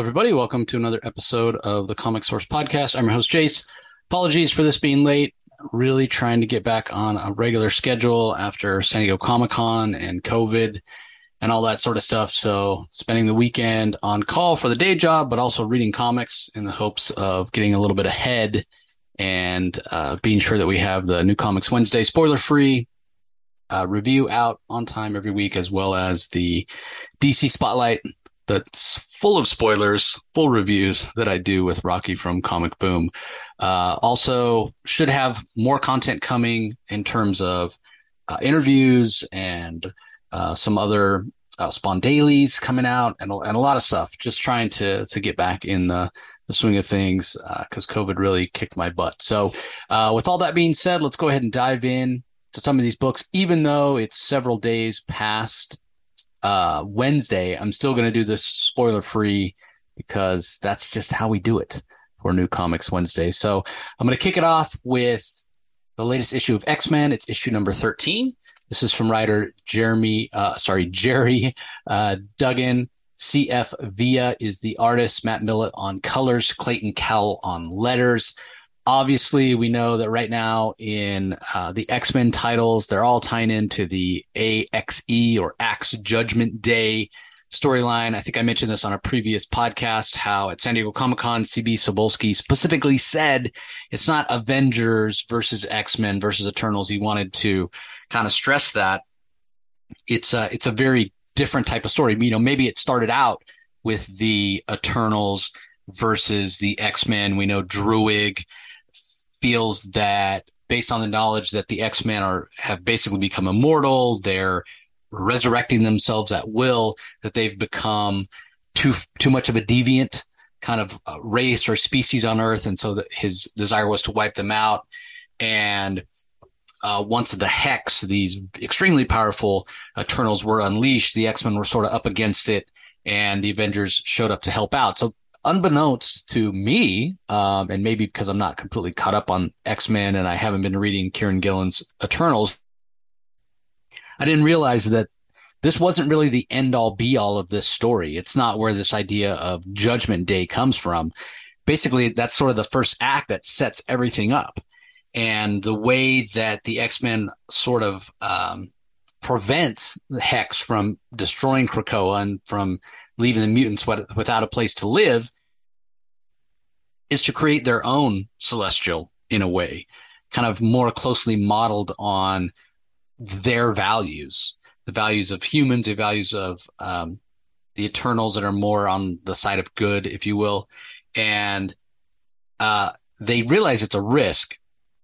Hello, everybody. Welcome to another episode of the Comic Source Podcast. I'm your host, Jace. Apologies for this being late. Really trying to get back on a regular schedule after San Diego Comic Con and COVID and all that sort of stuff. So, spending the weekend on call for the day job, but also reading comics in the hopes of getting a little bit ahead and uh, being sure that we have the new Comics Wednesday spoiler free uh, review out on time every week, as well as the DC Spotlight that's full of spoilers, full reviews that I do with Rocky from Comic Boom. Uh, also, should have more content coming in terms of uh, interviews and uh, some other uh, Spawn dailies coming out and, and a lot of stuff. Just trying to to get back in the the swing of things because uh, COVID really kicked my butt. So, uh, with all that being said, let's go ahead and dive in to some of these books. Even though it's several days past uh, Wednesday, I'm still going to do this spoiler free because that's just how we do it for New Comics Wednesday. So I'm going to kick it off with the latest issue of X Men. It's issue number 13. This is from writer Jeremy, uh, sorry, Gerry uh, Duggan. CF Villa is the artist, Matt Milla on colors, Clayton Cowles on letters. Obviously, we know that right now in uh, the X Men titles, they're all tying into the AXE or Axe Judgment Day storyline. I think I mentioned this on a previous podcast how at San Diego Comic Con, CB Cebulski specifically said it's not Avengers versus X Men versus Eternals. He wanted to kind of stress that it's a, it's a very different type of story. You know, maybe it started out with the Eternals versus the X Men. We know Druig feels that based on the knowledge that the X-Men are have basically become immortal, they're resurrecting themselves at will, that they've become too too much of a deviant kind of uh, race or species on Earth, and so his desire was to wipe them out. And uh, once the Hex, these extremely powerful Eternals, were unleashed, the X Men were sort of up against it, and the Avengers showed up to help out. So unbeknownst to me, um, and maybe because I'm not completely caught up on X Men and I haven't been reading Kieron Gillen's Eternals, I didn't realize that this wasn't really the end all be all of this story. It's not where this idea of Judgment Day comes from. Basically, that's sort of the first act that sets everything up. And the way that the X Men sort of um, prevents the Hex from destroying Krakoa and from leaving the mutants without a place to live is to create their own celestial in a way, kind of more closely modeled on their values, the values of humans, the values of um, the Eternals that are more on the side of good, if you will. And uh, they realize it's a risk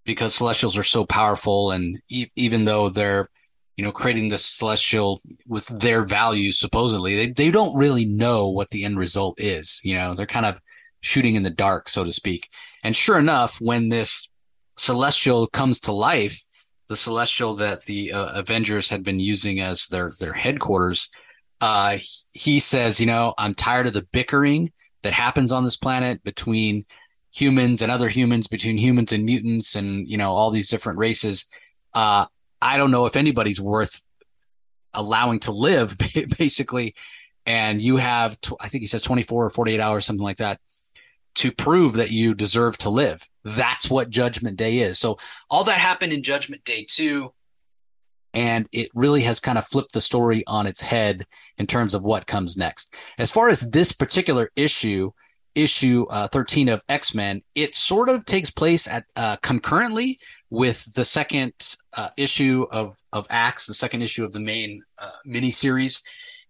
because Celestials are so powerful, and e- even though they're you know, creating this celestial with their values, supposedly, they, they don't really know what the end result is. You know, they're kind of shooting in the dark, so to speak. And sure enough, when this celestial comes to life, the celestial that the uh, Avengers had been using as their, their headquarters, uh, he says, you know, I'm tired of the bickering that happens on this planet between humans and other humans, between humans and mutants and, you know, all these different races. Uh, I don't know if anybody's worth allowing to live, basically. And you have, I think he says 24 or 48 hours, something like that, to prove that you deserve to live. That's what Judgment Day is. So all that happened in Judgment Day 2. And it really has kind of flipped the story on its head in terms of what comes next. As far as this particular issue, issue uh, 13 of X Men, it sort of takes place at uh, concurrently with the second uh, issue of of Axe, the second issue of the main uh, miniseries,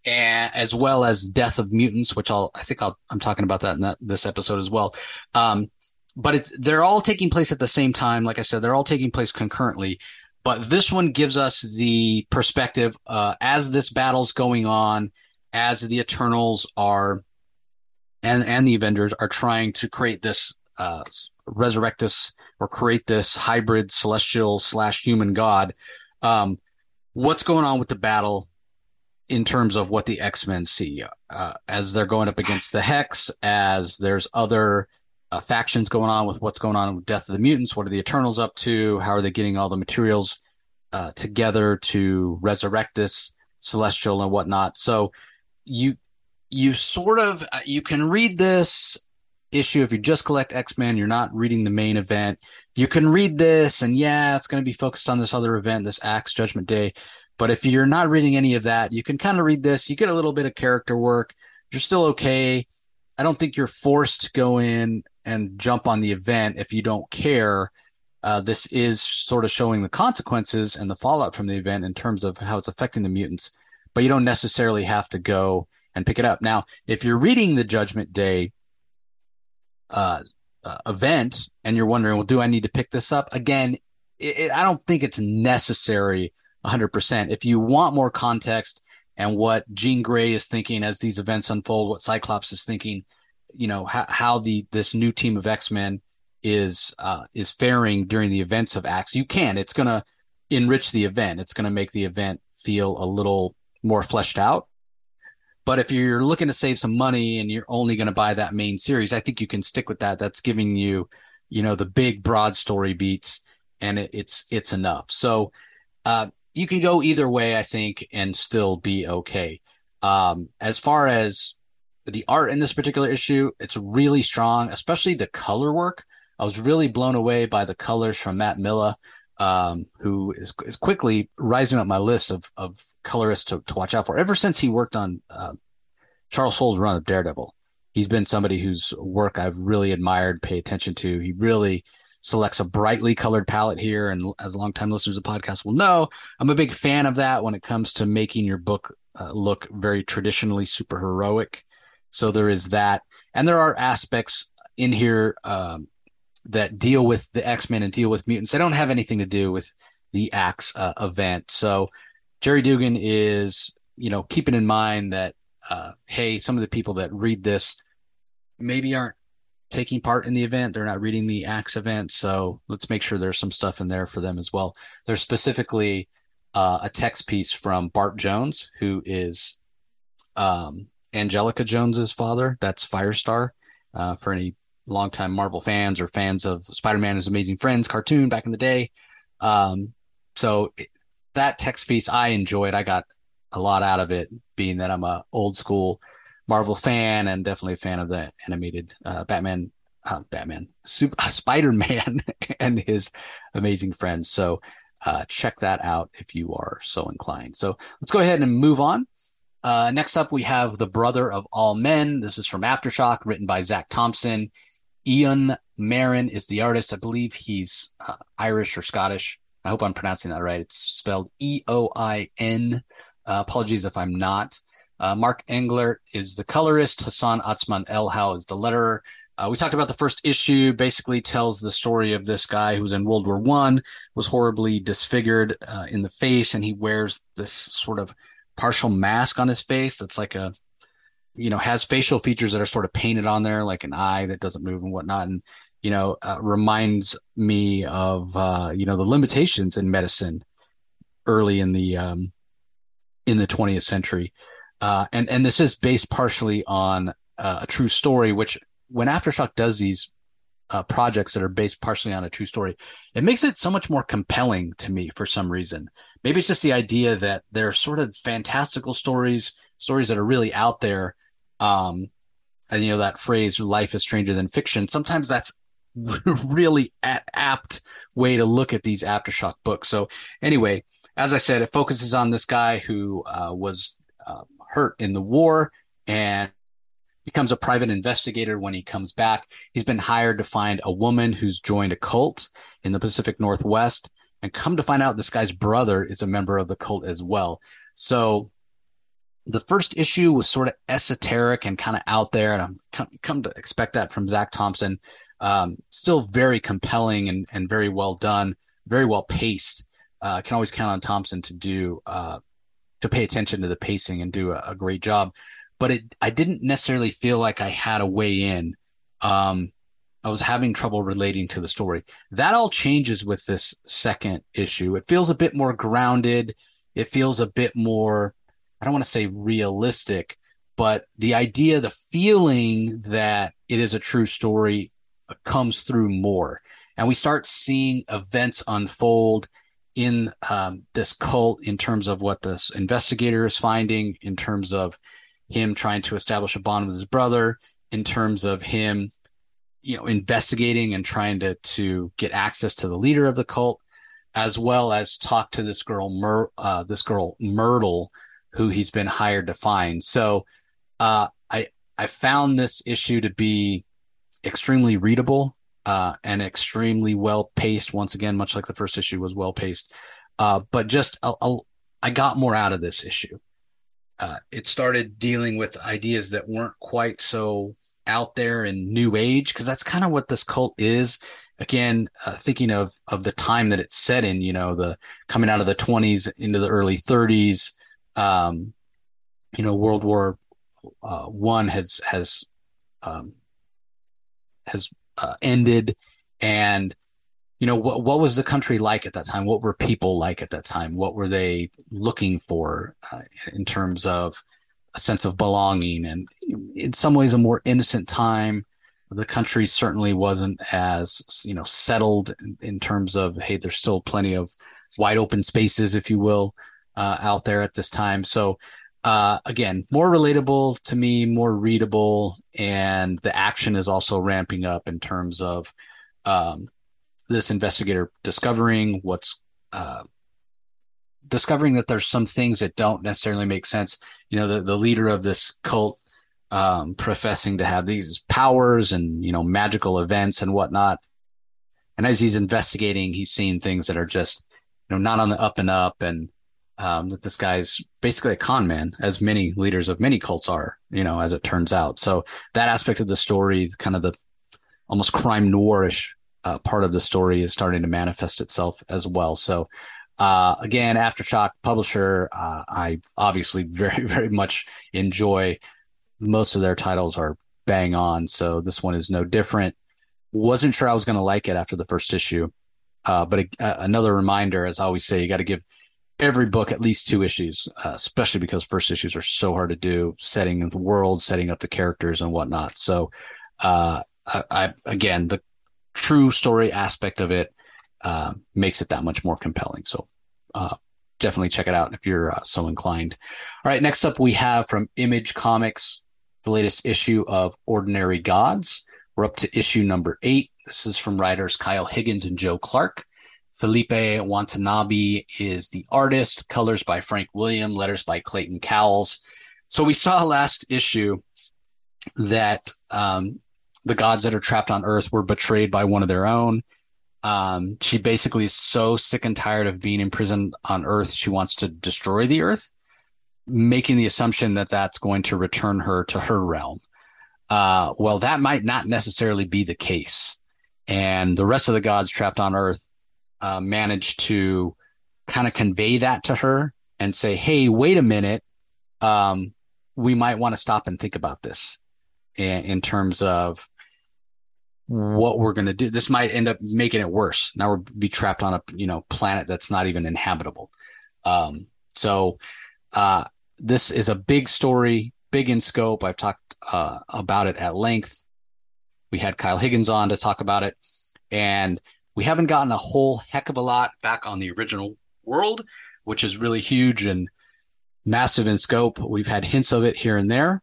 and as well as Death of Mutants, which I'll I think I'll I'm talking about that in that, this episode as well. Um, but it's they're all taking place at the same time. Like I said, they're all taking place concurrently. But this one gives us the perspective uh, as this battle's going on, as the Eternals are, and and the Avengers are trying to create this uh, resurrect this or create this hybrid celestial slash human god. Um, what's going on with the battle in terms of what the X Men see uh, as they're going up against the Hex, as there's other uh, factions going on with what's going on with Death of the Mutants. What are the Eternals up to? How are they getting all the materials uh, together to resurrect this celestial and whatnot? So you you sort of uh, you can read this issue if you just collect X-Men, you're not reading the main event. You can read this and yeah, it's going to be focused on this other event, this Axe Judgment Day. But if you're not reading any of that, you can kind of read this. You get a little bit of character work. You're still okay. I don't think you're forced to go in and jump on the event if you don't care. Uh, this is sort of showing the consequences and the fallout from the event in terms of how it's affecting the mutants, but you don't necessarily have to go and pick it up. Now, if you're reading the Judgment Day uh, uh, event and you're wondering, well, do I need to pick this up? Again, it, it, I don't think it's necessary 100%. If you want more context and what Jean Grey is thinking as these events unfold, what Cyclops is thinking, you know, how, how the this new team of X-Men is uh, is faring during the events of Axe, you can. It's going to enrich the event. It's going to make the event feel a little more fleshed out. But if you're looking to save some money and you're only going to buy that main series, I think you can stick with that. That's giving you, you know, the big broad story beats, and it, it's it's enough. So uh, you can go either way, I think, and still be okay. Um, as far as the art in this particular issue, it's really strong, especially the color work. I was really blown away by the colors from Matt Milla um, who is, is quickly rising up my list of, of colorists to, to watch out for. Ever since he worked on uh, Charles Soule's run of Daredevil, he's been somebody whose work I've really admired, pay attention to. He really selects a brightly colored palette here. And as longtime listeners of the podcast will know, I'm a big fan of that when it comes to making your book uh, look very traditionally super heroic. So there is that. And there are aspects in here um, that deal with the X Men and deal with mutants. They don't have anything to do with the Axe uh, event. So Gerry Duggan is, you know, keeping in mind that, uh, hey, some of the people that read this maybe aren't taking part in the event. They're not reading the Axe event. So let's make sure there's some stuff in there for them as well. There's specifically uh, a text piece from Bart Jones, who is um, Angelica Jones's father. That's Firestar. Uh, for any longtime Marvel fans or fans of Spider Man and His Amazing Friends cartoon back in the day. Um, so it, that text piece I enjoyed. I got a lot out of it, being that I'm a old school Marvel fan and definitely a fan of the animated uh, Batman, uh, Batman, Super, uh, Spider Man, and his amazing friends. So uh, check that out if you are so inclined. So let's go ahead and move on. Uh, next up, we have The Brother of All Men. This is from Aftershock, written by Zack Thompson. Ian Marin is the artist. I believe he's uh, Irish or Scottish. I hope I'm pronouncing that right. It's spelled E O I N. Uh, apologies if I'm not. Uh, Mark Engler is the colorist. Hassan Otsmane-Elhaou is the letterer. Uh, we talked about the first issue. Basically, tells the story of this guy who's in World War One, was horribly disfigured uh, in the face, and he wears this sort of partial mask on his face. That's like a you know, has facial features that are sort of painted on there, like an eye that doesn't move and whatnot. And, you know, uh, reminds me of, uh, you know, the limitations in medicine early in the, um, in the 20th century. Uh, and, and this is based partially on uh, a true story, which when Aftershock does these uh, projects that are based partially on a true story, it makes it so much more compelling to me for some reason. Maybe it's just the idea that they're sort of fantastical stories, stories that are really out there, um, and you know that phrase "life is stranger than fiction." Sometimes that's really an apt way to look at these aftershock books. So anyway, as I said, it focuses on this guy who uh, was uh, hurt in the war and becomes a private investigator when he comes back. He's been hired to find a woman who's joined a cult in the Pacific Northwest. And come to find out, this guy's brother is a member of the cult as well. So the first issue was sort of esoteric and kind of out there, and I'm come, come to expect that from Zack Thompson. Um, still very compelling and, and very well done, very well paced. Uh, can always count on Thompson to do uh, to pay attention to the pacing and do a, a, great job. But it, I didn't necessarily feel like I had a way in. Um, I was having trouble relating to the story. That all changes with this second issue. It feels a bit more grounded. It feels a bit more I don't want to say realistic, but the idea, the feeling that it is a true story comes through more. And we start seeing events unfold in um, this cult in terms of what this investigator is finding, in terms of him trying to establish a bond with his brother, in terms of him, you know, investigating and trying to to get access to the leader of the cult, as well as talk to this girl, Myr, uh, this girl Myrtle, who he's been hired to find. So, uh, I I found this issue to be extremely readable uh, and extremely well paced. Once again, much like the first issue was well paced, uh, but just a, a, I got more out of this issue. Uh, it started dealing with ideas that weren't quite so out there in new age because that's kind of what this cult is again uh, thinking of of the time that it's set in you know the coming out of the 20s into the early 30s um, you know world war uh, one has has um, has uh, ended. And you know what what was the country like at that time? What were people like at that time? What were they looking for uh, in terms of a sense of belonging? And in some ways a more innocent time. The country certainly wasn't as you know settled in, in terms of hey there's still plenty of wide open spaces if you will uh, out there at this time. So uh, again, more relatable to me, more readable, and the action is also ramping up in terms of um, this investigator discovering what's uh, discovering that there's some things that don't necessarily make sense. You know, the, the leader of this cult um, professing to have these powers and you know magical events and whatnot, and as he's investigating, he's seeing things that are just you know not on the up and up. And um, that this guy's basically a con man, as many leaders of many cults are, you know, as it turns out. So that aspect of the story, kind of the almost crime noirish uh, part of the story, is starting to manifest itself as well. So uh, again, Aftershock publisher, uh, I obviously very very much enjoy. Most of their titles are bang on, so this one is no different. Wasn't sure I was going to like it after the first issue, uh, but a, a, another reminder, as I always say, you got to give every book at least two issues, uh, especially because first issues are so hard to do, setting the world, setting up the characters and whatnot. So, uh, I, I, again, the true story aspect of it uh, makes it that much more compelling. So, uh, definitely check it out if you're uh, so inclined. All right, next up we have from Image Comics the latest issue of Ordinary Gods. We're up to issue number eight. This is from writers Kyle Higgins and Joe Clark. Felipe Watanabe is the artist, colors by Frank William, letters by Clayton Cowles. So we saw last issue that um, the gods that are trapped on Earth were betrayed by one of their own. Um, she basically is so sick and tired of being imprisoned on Earth, she wants to destroy the Earth, making the assumption that that's going to return her to her realm. Uh, well, that might not necessarily be the case. And the rest of the gods trapped on Earth uh, managed to kind of convey that to her and say, "Hey, wait a minute, um, we might want to stop and think about this in, in terms of what we're going to do. This might end up making it worse. Now we'll be trapped on a you know planet that's not even inhabitable. Um, so uh, this is a big story, big in scope. I've talked uh, about it at length. We had Kyle Higgins on to talk about it, and we haven't gotten a whole heck of a lot back on the original world, which is really huge and massive in scope. We've had hints of it here and there,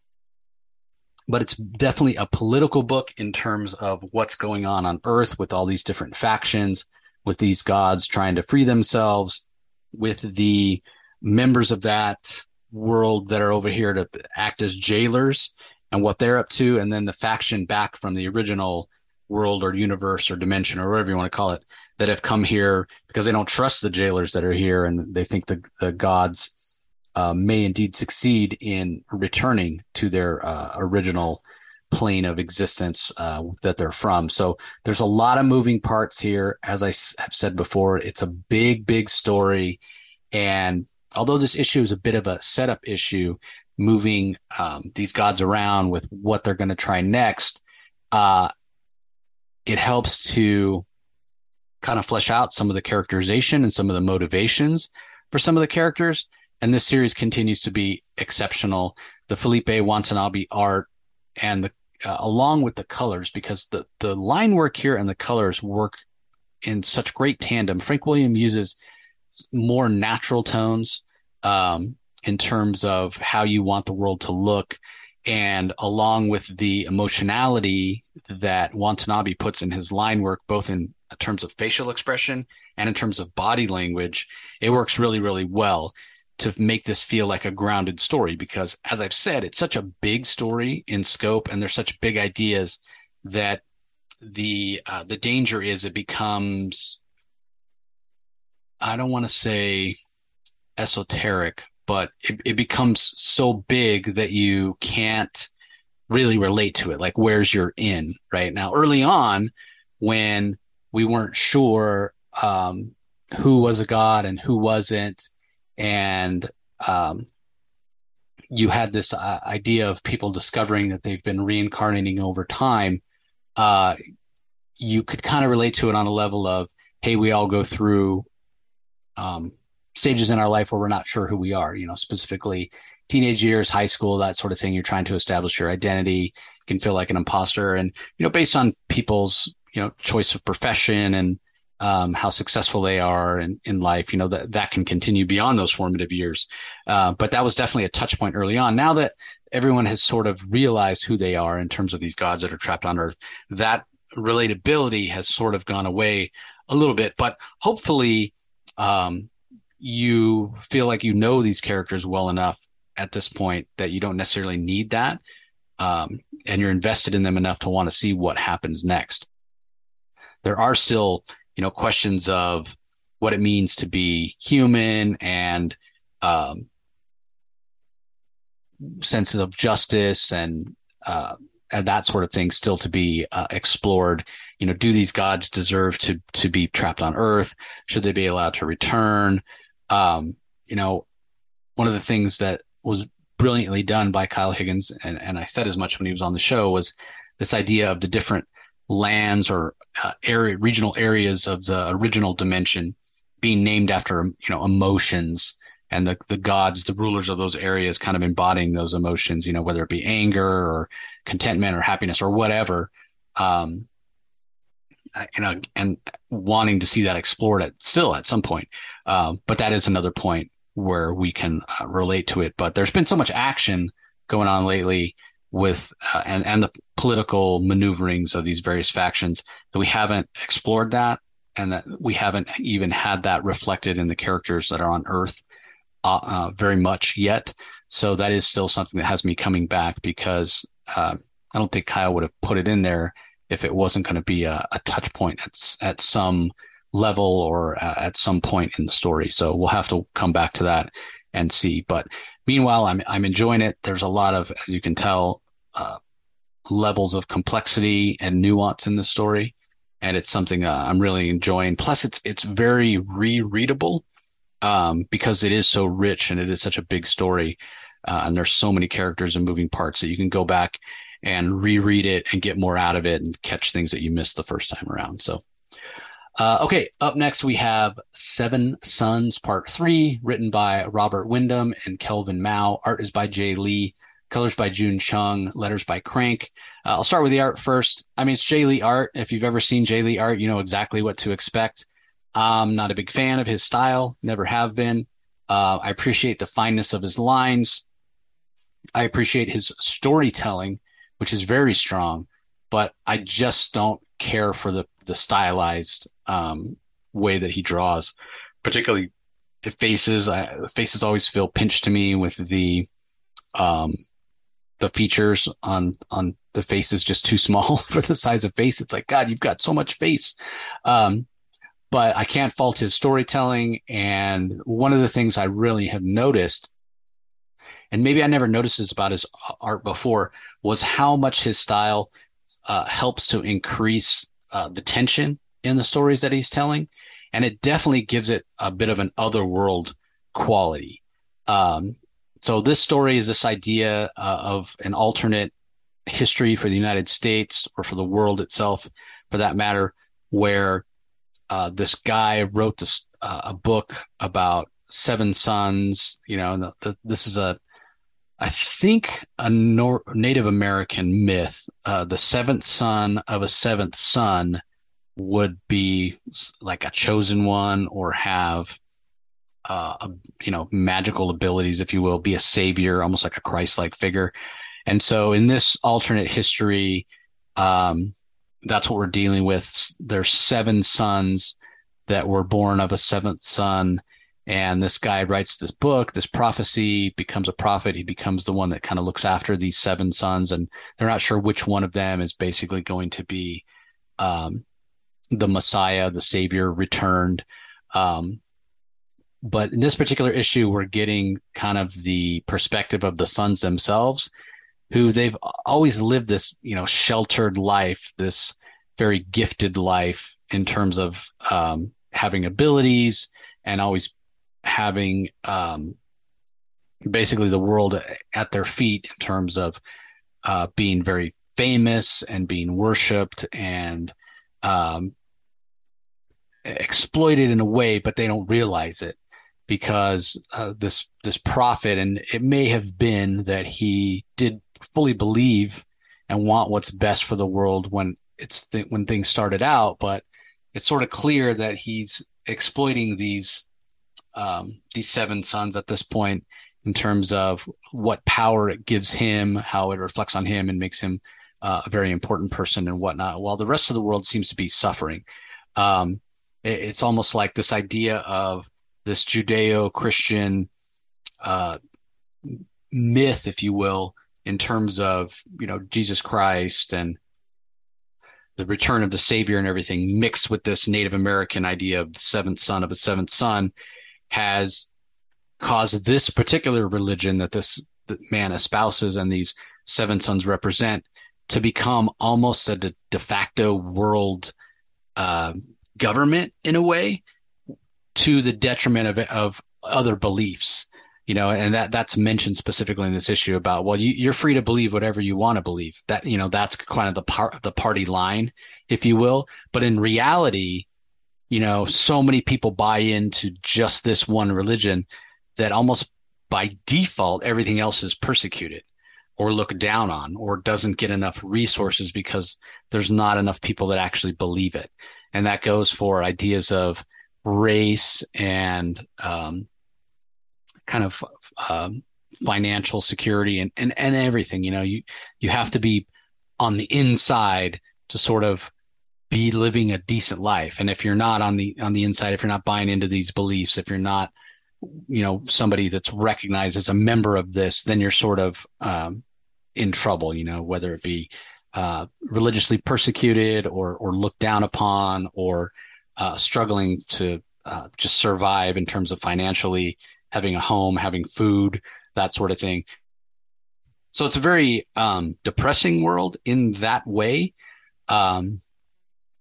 but it's definitely a political book in terms of what's going on on Earth with all these different factions, with these gods trying to free themselves, with the members of that world that are over here to act as jailers and what they're up to, and then the faction back from the original world or universe or dimension or whatever you want to call it that have come here because they don't trust the jailers that are here and they think the, the gods uh, may indeed succeed in returning to their uh, original plane of existence uh, that they're from. So there's a lot of moving parts here. As I have said before, it's a big, big story. And although this issue is a bit of a setup issue, moving um, these gods around with what they're going to try next, uh, it helps to kind of flesh out some of the characterization and some of the motivations for some of the characters. And this series continues to be exceptional. The Felipe Watanabe art and the uh, along with the colors, because the the line work here and the colors work in such great tandem. Frank William uses more natural tones, um, in terms of how you want the world to look. And along with the emotionality that Watanabe puts in his line work, both in terms of facial expression and in terms of body language, it works really, really well to make this feel like a grounded story. Because as I've said, it's such a big story in scope and there's such big ideas that the uh, the danger is it becomes I don't want to say esoteric, but it, it becomes so big that you can't really relate to it. Like, where's your in right now? Early on, when we weren't sure um, who was a god and who wasn't, and um, you had this uh, idea of people discovering that they've been reincarnating over time. Uh, you could kind of relate to it on a level of, hey, we all go through um, stages in our life where we're not sure who we are, you know, specifically teenage years, high school, that sort of thing. You're trying to establish your identity, can feel like an imposter. And, you know, based on people's, you know, choice of profession and um, how successful they are in, in life, you know, that, that can continue beyond those formative years. Uh, but that was definitely a touch point early on. Now that everyone has sort of realized who they are in terms of these gods that are trapped on earth, that relatability has sort of gone away a little bit, but hopefully, um, you feel like you know these characters well enough at this point that you don't necessarily need that. Um, and you're invested in them enough to want to see what happens next. There are still, you know, questions of what it means to be human and um, senses of justice and uh, and that sort of thing still to be uh, explored. You know, do these gods deserve to to be trapped on Earth? Should they be allowed to return? Um, you know, one of the things that was brilliantly done by Kyle Higgins, and, and I said as much when he was on the show, was this idea of the different lands or uh, area, regional areas of the original dimension being named after, you know, emotions and the, the gods, the rulers of those areas kind of embodying those emotions, you know, whether it be anger or contentment or happiness or whatever. Um, you know, and wanting to see that explored at still at some point. Uh, but that is another point where we can uh, relate to it. But there's been so much action going on lately with uh, and and the political maneuverings of these various factions that we haven't explored that and that we haven't even had that reflected in the characters that are on Earth uh, uh, very much yet. So that is still something that has me coming back because uh, I don't think Kyle would have put it in there if it wasn't going to be a, a, touch point at at some level or uh, at some point in the story. So we'll have to come back to that and see. But meanwhile, I'm I'm enjoying it. There's a lot of, as you can tell, uh, levels of complexity and nuance in the story, and it's something uh, I'm really enjoying. Plus, it's it's very rereadable um, because it is so rich and it is such a big story, uh, and there's so many characters and moving parts that you can go back and reread it and get more out of it and catch things that you missed the first time around. So. Uh, okay, up next we have Seven Sons Part 3, written by Robert Windom and Kelvin Mao. Art is by Jae Lee, colors by June Chung, letters by Crank. Uh, I'll start with the art first. I mean, it's Jae Lee art. If you've ever seen Jae Lee art, you know exactly what to expect. I'm not a big fan of his style, never have been. Uh, I appreciate the fineness of his lines. I appreciate his storytelling, which is very strong, but I just don't care for the the stylized um, way that he draws, particularly faces. I, faces always feel pinched to me with the um, the features on on the face is just too small for the size of face. It's like God, you've got so much face. Um, but I can't fault his storytelling. And one of the things I really have noticed, and maybe I never noticed this about his art before, was how much his style uh, helps to increase uh, the tension in the stories that he's telling, and it definitely gives it a bit of an otherworld quality. Um, so this story is this idea uh, of an alternate history for the United States or for the world itself, for that matter, where uh, this guy wrote this uh, a book about seven sons. You know, the, the, this is a I think a Nor- Native American myth, uh, the seventh son of a seventh son would be like a chosen one or have uh, you know, magical abilities, if you will, be a savior, almost like a Christ-like figure. And so in this alternate history, um, that's what we're dealing with. There's seven sons that were born of a seventh son. And this guy writes this book, this prophecy, becomes a prophet. He becomes the one that kind of looks after these seven sons. And they're not sure which one of them is basically going to be um, the Messiah, the Savior returned. Um, but in this particular issue, we're getting kind of the perspective of the sons themselves, who they've always lived this, you know, sheltered life, this very gifted life in terms of um, having abilities and always having um, basically the world at their feet in terms of uh, being very famous and being worshipped and um, exploited in a way, but they don't realize it because uh, this this prophet, and it may have been that he did fully believe and want what's best for the world when it's th- when things started out, but it's sort of clear that he's exploiting these um, these seven sons at this point in terms of what power it gives him, how it reflects on him, and makes him uh, a very important person and whatnot. While the rest of the world seems to be suffering, um, it, it's almost like this idea of this Judeo-Christian uh, myth, if you will, in terms of you know Jesus Christ and the return of the Savior and everything, mixed with this Native American idea of the seventh son of a seventh son, has caused this particular religion that this man espouses and these seven sons represent to become almost a de, de facto world uh, government in a way to the detriment of of other beliefs. You know and that that's mentioned specifically in this issue about well you, are free to believe whatever you want to believe. That you know that's kind of the part the party line if you will. But in reality you know so many people buy into just this one religion that almost by default everything else is persecuted or looked down on or doesn't get enough resources because there's not enough people that actually believe it and that goes for ideas of race and um, kind of um, financial security and, and and everything. You know, you you have to be on the inside to sort of be living a decent life. And if you're not on the on the inside, if you're not buying into these beliefs, if you're not, you know, somebody that's recognized as a member of this, then you're sort of um, in trouble. You know, whether it be uh, religiously persecuted or or looked down upon or uh, struggling to uh, just survive in terms of financially having a home, having food, that sort of thing. So it's a very um, depressing world in that way. Um,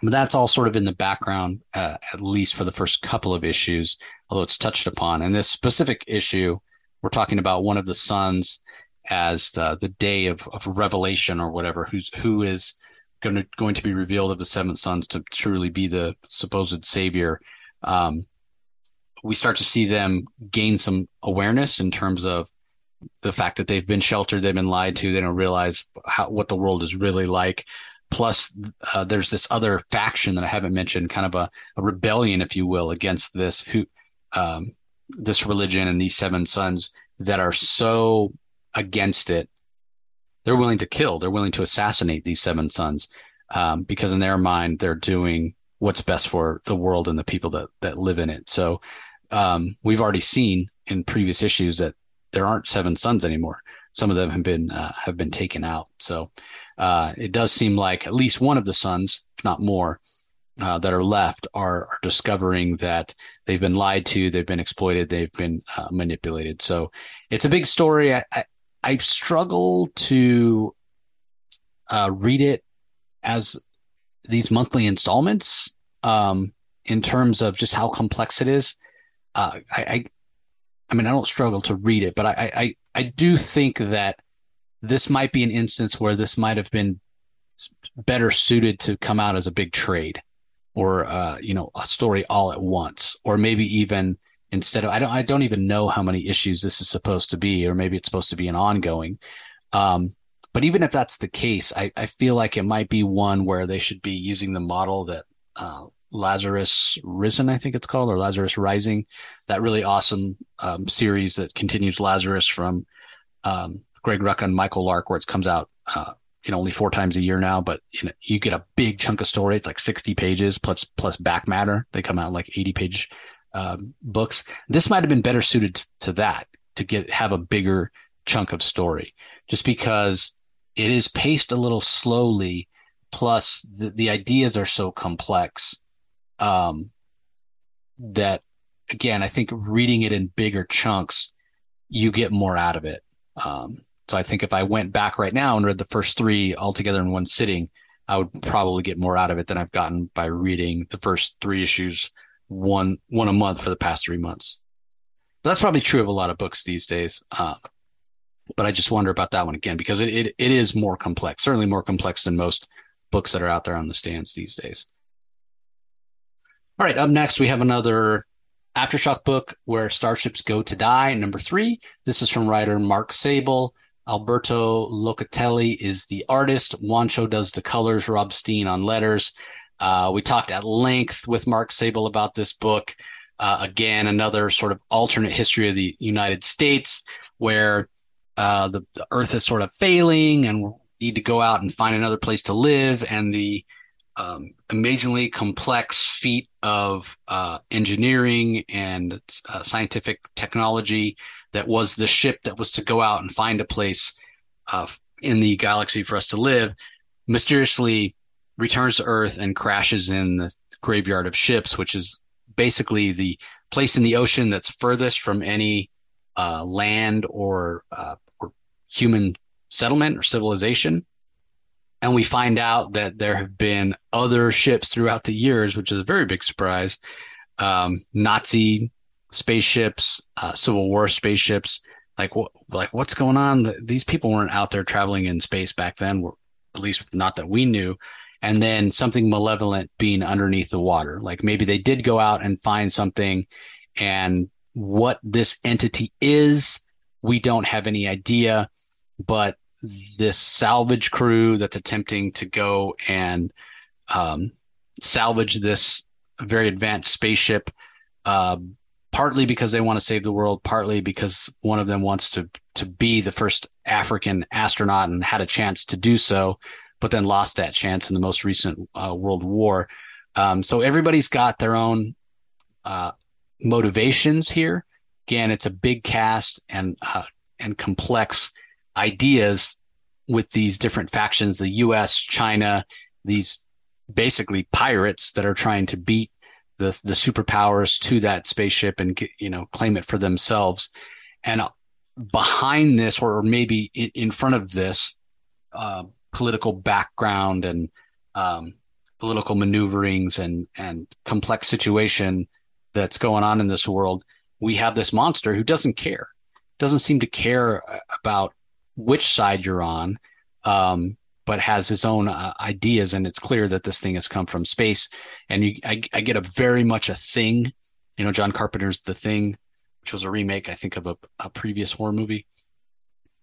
but that's all sort of in the background, uh, at least for the first couple of issues, although it's touched upon. And this specific issue, we're talking about one of the sons as the, the day of, of revelation or whatever, who's who is going to going to be revealed of the seven sons to truly be the supposed savior. Um, we start to see them gain some awareness in terms of the fact that they've been sheltered, they've been lied to, they don't realize how what the world is really like. Plus, uh, there's this other faction that I haven't mentioned, kind of a, a rebellion, if you will, against this who um, this religion and these seven sons that are so against it. They're willing to kill. They're willing to assassinate these seven sons um, because, in their mind, they're doing what's best for the world and the people that that live in it. So um, we've already seen in previous issues that there aren't seven sons anymore. Some of them have been uh, have been taken out. So uh, it does seem like at least one of the sons, if not more, uh, that are left are, are, discovering that they've been lied to, they've been exploited, they've been uh, manipulated. So it's a big story. I, I, I struggle to uh, read it as these monthly installments um, in terms of just how complex it is uh, I, I, I mean, I don't struggle to read it, but I, I, I do think that this might be an instance where this might have been better suited to come out as a big trade or, uh, you know, a story all at once, or maybe even instead of, I don't, I don't even know how many issues this is supposed to be, or maybe it's supposed to be an ongoing. Um, but even if that's the case, I, I feel like it might be one where they should be using the model that, uh, Lazarus Risen, I think it's called, or Lazarus Rising. That really awesome um, series that continues Lazarus from um, Greg Rucka and Michael Lark, where it comes out, uh, you know, only four times a year now. But you know, you get a big chunk of story. It's like sixty pages plus plus back matter. They come out like eighty page um, books. This might have been better suited to that to get have a bigger chunk of story, just because it is paced a little slowly. Plus, the, the ideas are so complex um, that, again, I think reading it in bigger chunks, you get more out of it. Um, so I think if I went back right now and read the first three all together in one sitting, I would probably get more out of it than I've gotten by reading the first three issues one one a month for the past three months. But that's probably true of a lot of books these days. Uh, but I just wonder about that one again because it, it it is more complex, certainly more complex than most books that are out there on the stands these days. All right, up next we have another aftershock book where starships go to die. Number three. This is from writer Mark Sable. Alberto Locatelli is the artist. Juancho does the colors. Rob Steen on letters. Uh, we talked at length with Mark Sable about this book. Uh, again, another sort of alternate history of the United States where uh, the, the, Earth is sort of failing and we need to go out and find another place to live. And the um, amazingly complex feat of uh, engineering and uh, scientific technology that was the ship that was to go out and find a place uh, in the galaxy for us to live mysteriously returns to Earth and crashes in the graveyard of ships, which is basically the place in the ocean that's furthest from any uh, land or, uh, or human settlement or civilization. And we find out that there have been other ships throughout the years, which is a very big surprise. Um, Nazi spaceships, uh, Civil War spaceships. Like what? Like what's going on? These people weren't out there traveling in space back then. At least not that we knew. And then something malevolent being underneath the water. Like maybe they did go out and find something, and what this entity is, we don't have any idea. But this salvage crew that's attempting to go and um, salvage this very advanced spaceship, uh, partly because they want to save the world, partly because one of them wants to to be the first African astronaut and had a chance to do so, but then lost that chance in the most recent uh, World War. Um, so everybody's got their own uh, motivations here. Again, it's a big cast and uh, and complex ideas with these different factions the US, China, these basically pirates that are trying to beat the the superpowers to that spaceship and you know claim it for themselves. And behind this or maybe in front of this uh, political background and um, political maneuverings and and complex situation that's going on in this world we have this monster who doesn't care doesn't seem to care uh, about which side you're on, um, but has his own uh, ideas. And it's clear that this thing has come from space. And you, I, I, get a very much a thing, you know, John Carpenter's The Thing, which was a remake, I think, of a, a previous horror movie,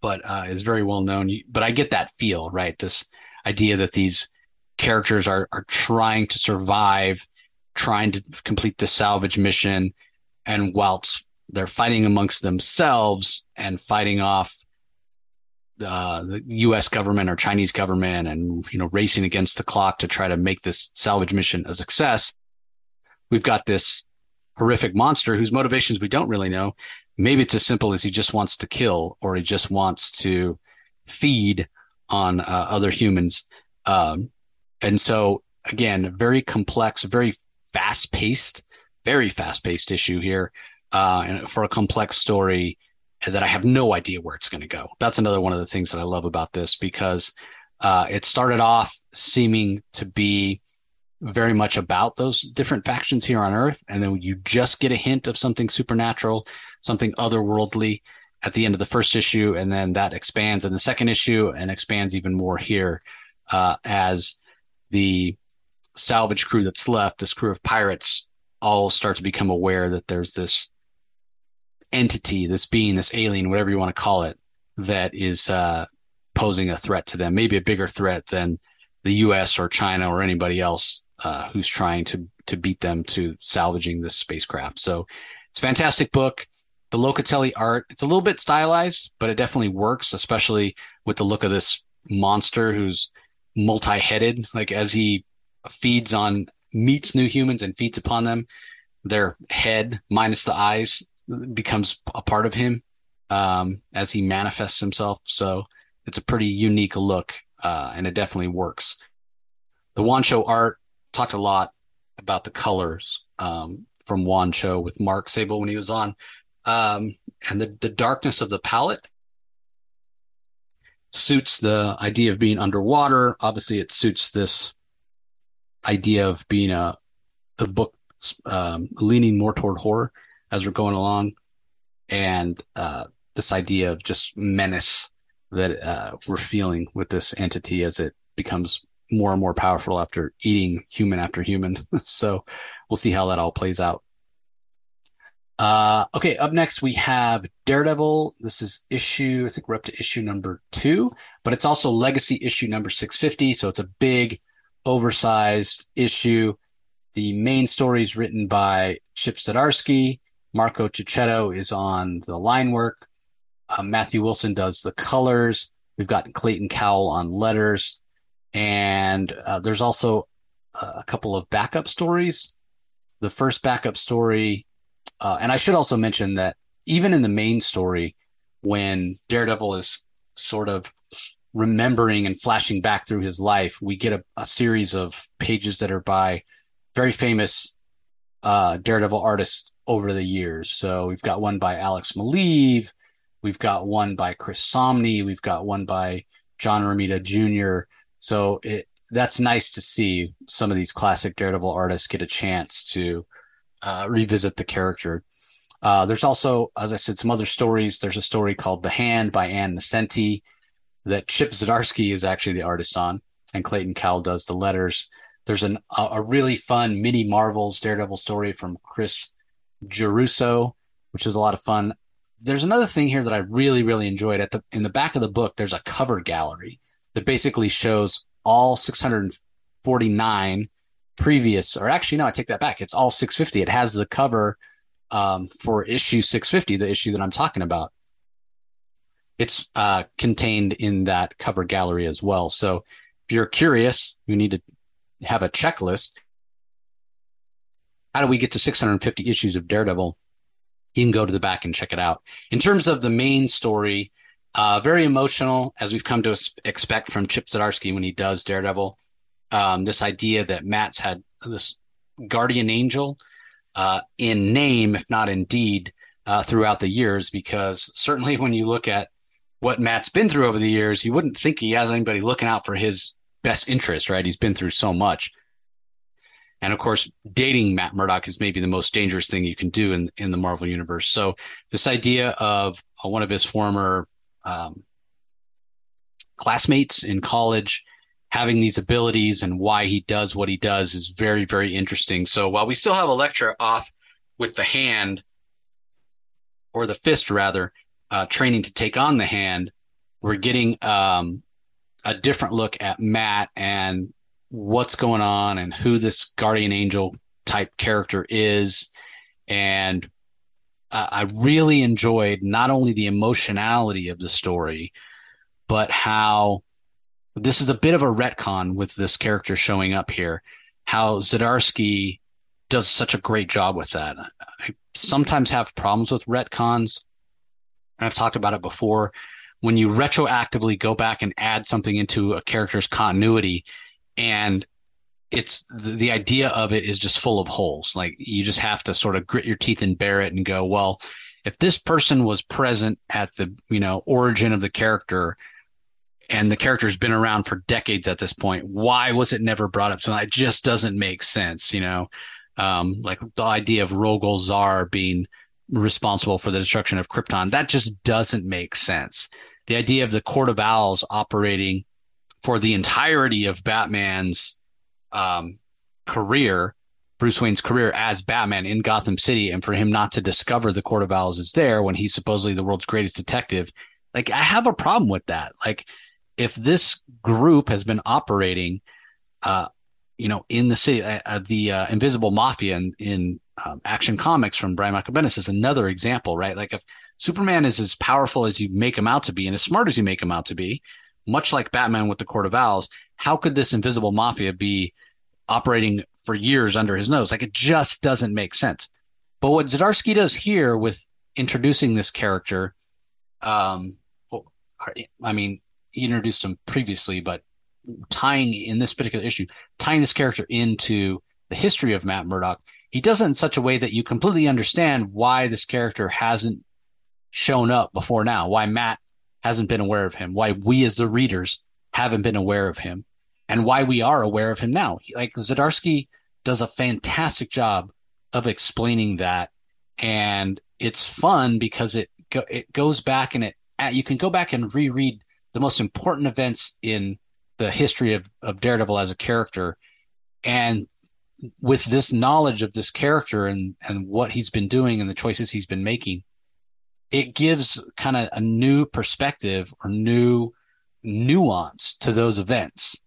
but uh, is very well known. But I get that feel, right? This idea that these characters are are trying to survive, trying to complete the salvage mission, and whilst they're fighting amongst themselves and fighting off uh, the U.S. government or Chinese government, and you know, racing against the clock to try to make this salvage mission a success. We've got this horrific monster whose motivations we don't really know. Maybe it's as simple as he just wants to kill, or he just wants to feed on uh, other humans. Um, and so, again, very complex, very fast paced, very fast paced issue here. Uh, and for a complex story, that I have no idea where it's going to go. That's another one of the things that I love about this because uh, it started off seeming to be very much about those different factions here on Earth, and then you just get a hint of something supernatural, something otherworldly at the end of the first issue, and then that expands in the second issue and expands even more here uh, as the salvage crew that's left, this crew of pirates, all start to become aware that there's this entity, this being, this alien, whatever you want to call it, that is uh, posing a threat to them, maybe a bigger threat than the U.S. or China or anybody else uh, who's trying to to beat them to salvaging this spacecraft. So it's a fantastic book. The Locatelli art, it's a little bit stylized, but it definitely works, especially with the look of this monster who's multi-headed. Like as he feeds on meets new humans and feeds upon them, their head minus the eyes becomes a part of him um, as he manifests himself. So it's a pretty unique look, uh, and it definitely works. The Wancho art talked a lot about the colors um, from Wancho with Mark Sable when he was on, um, and the the darkness of the palette suits the idea of being underwater. Obviously, it suits this idea of being a a book um, leaning more toward horror as we're going along, and uh, this idea of just menace that uh, we're feeling with this entity as it becomes more and more powerful after eating human after human. so we'll see how that all plays out. Uh, okay, up next we have Daredevil. This is issue, I think we're up to issue number two, but it's also legacy issue number 650. So it's a big, oversized issue. The main story is written by Chip Zdarsky. Marco Checchetto is on the line work. Uh, Matthew Wilson does the colors. We've got Clayton Cowles on letters. And uh, there's also a couple of backup stories. The first backup story, uh, and I should also mention that even in the main story, when Daredevil is sort of remembering and flashing back through his life, we get a, a series of pages that are by very famous uh, Daredevil artists over the years. So we've got one by Alex Maleev, we've got one by Chris Samnee, we've got one by John Romita Jr. So it, that's nice to see some of these classic Daredevil artists get a chance to uh, revisit the character. Uh, there's also, as I said, some other stories. There's a story called The Hand by Ann Nocenti that Chip Zdarsky is actually the artist on, and Clayton Cowles does the letters. There's an, a, really fun mini Marvels Daredevil story from Chris Giarrusso, which is a lot of fun. There's another thing here that I really, really enjoyed. At the in the back of the book, there's a cover gallery that basically shows all 649 previous, or actually, no, I take that back. It's all 650. It has the cover um, for issue 650, the issue that I'm talking about it's uh, contained in that cover gallery as well. So if you're curious, you need to have a checklist. How do we get to 650 issues of Daredevil? You can go to the back and check it out. In terms of the main story, uh, very emotional, as we've come to expect from Chip Zdarsky when he does Daredevil. Um, this idea that Matt's had this guardian angel uh, in name, if not in deed, uh, throughout the years, because certainly when you look at what Matt's been through over the years, you wouldn't think he has anybody looking out for his best interest, right? He's been through so much. And of course, dating Matt Murdock is maybe the most dangerous thing you can do in, in the Marvel universe. So this idea of uh, one of his former um, classmates in college having these abilities and why he does what he does is very, very interesting. So while we still have Elektra off with the hand or the fist rather, uh, training to take on the hand, we're getting um, a different look at Matt and what's going on and who this guardian angel type character is. And uh, I really enjoyed not only the emotionality of the story, but how this is a bit of a retcon with this character showing up here. How Zdarsky does such a great job with that. I sometimes have problems with retcons I've talked about it before. When you retroactively go back and add something into a character's continuity, and it's the, the idea of it is just full of holes. Like you just have to sort of grit your teeth and bear it and go, well, if this person was present at the you know origin of the character and the character's been around for decades at this point why was it never brought up so it just doesn't make sense you know um, like the idea of Rogol Zaar being responsible for the destruction of Krypton. That just doesn't make sense. The idea of the Court of Owls operating for the entirety of Batman's um, career, Bruce Wayne's career as Batman in Gotham City, and for him not to discover the Court of Owls is there when he's supposedly the world's greatest detective. Like, I have a problem with that. Like, if this group has been operating uh, you know, in the city, uh, uh, the uh, Invisible Mafia in, in um, Action Comics from Brian Michael Bendis is another example, right? Like if Superman is as powerful as you make him out to be and as smart as you make him out to be, much like Batman with the Court of Owls, how could this Invisible Mafia be operating for years under his nose? Like it just doesn't make sense. But what Zdarsky does here with introducing this character, um, I mean, he introduced him previously, but tying in this particular issue, tying this character into the history of Matt Murdock, he does it in such a way that you completely understand why this character hasn't shown up before now, why Matt hasn't been aware of him, why we as the readers haven't been aware of him, and why we are aware of him now. Like Zdarsky does a fantastic job of explaining that, and it's fun because it go, it goes back and it you can go back and reread the most important events in the history of, of Daredevil as a character. And with this knowledge of this character and, and what he's been doing and the choices he's been making, it gives kind of a new perspective or new nuance to those events.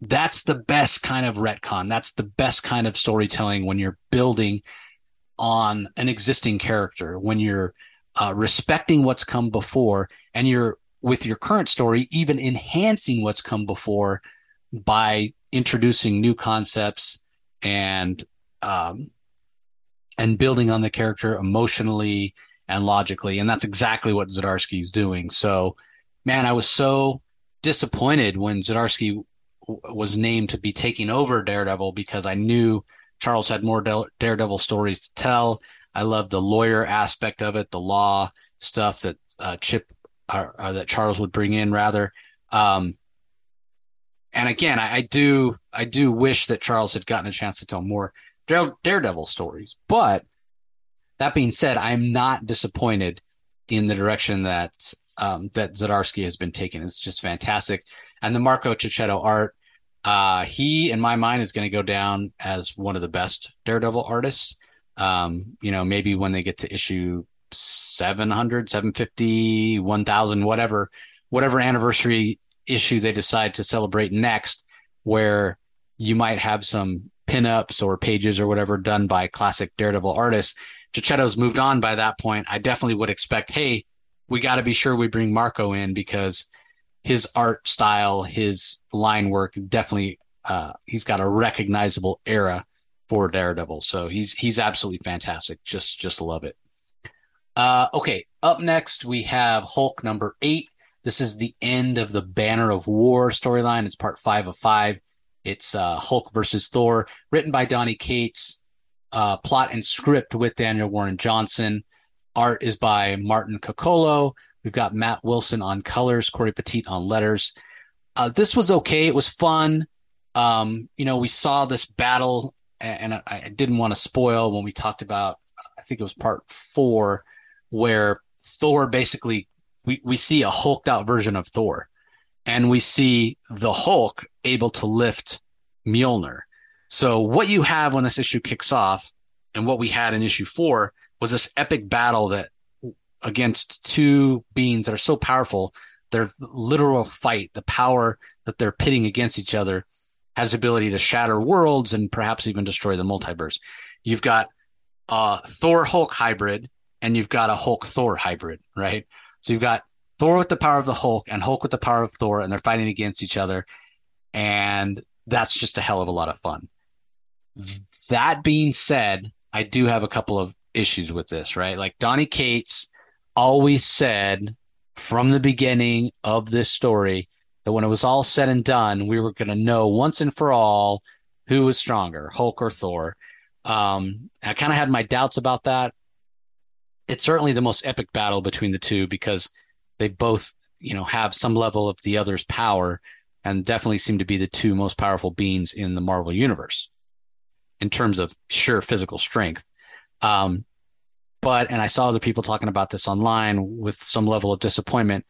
That's the best kind of retcon. That's the best kind of storytelling when you're building on an existing character, when you're uh, respecting what's come before and you're with your current story, even enhancing what's come before by introducing new concepts and um, and building on the character emotionally and logically. And that's exactly what Zdarsky's doing. So, man, I was so disappointed when Zdarsky w- was named to be taking over Daredevil because I knew Charles had more Daredevil stories to tell. I love the lawyer aspect of it, the law stuff that uh, Chip or, or that Charles would bring in rather. Um, and again, I, I, do I do wish that Charles had gotten a chance to tell more Daredevil stories. But that being said, I'm not disappointed in the direction that um, that Zdarsky has been taken. It's just fantastic. And the Marco Checchetto art, uh, he in my mind is going to go down as one of the best Daredevil artists. Um, you know, maybe when they get to issue 700, 750, 1000, whatever, whatever anniversary issue they decide to celebrate next, where you might have some pinups or pages or whatever done by classic Daredevil artists. Checchetto's moved on by that point. I definitely would expect, hey, we got to be sure we bring Marco in because his art style, his line work, definitely, uh, he's got a recognizable era for Daredevil. So he's he's absolutely fantastic. Just just love it. Uh, okay, up next we have Hulk number eight. This is the end of the Banner of War storyline. It's part five of five. It's uh, Hulk versus Thor, written by Donny Cates. Uh, plot and script with Daniel Warren Johnson. Art is by Martin Coccolo. We've got Matt Wilson on colors, Cory Petit on letters. Uh, this was okay. It was fun. Um, you know, we saw this battle, and, and I, I, didn't want to spoil when we talked about. I think it was part four where Thor basically we, we see a hulked out version of Thor and we see the Hulk able to lift Mjolnir. So what you have when this issue kicks off and what we had in issue four was this epic battle that against two beings that are so powerful, their literal fight, the power that they're pitting against each other has the ability to shatter worlds and perhaps even destroy the multiverse. You've got a Thor Hulk hybrid and you've got a Hulk Thor hybrid, right? So you've got Thor with the power of the Hulk and Hulk with the power of Thor, and they're fighting against each other. And that's just a hell of a lot of fun. That being said, I do have a couple of issues with this, right? Like Donny Cates always said from the beginning of this story that when it was all said and done, we were going to know once and for all who was stronger, Hulk or Thor. Um, I kind of had my doubts about that it's certainly the most epic battle between the two because they both, you know, have some level of the other's power and definitely seem to be the two most powerful beings in the Marvel universe in terms of sheer physical strength. Um, but, and I saw other people talking about this online with some level of disappointment.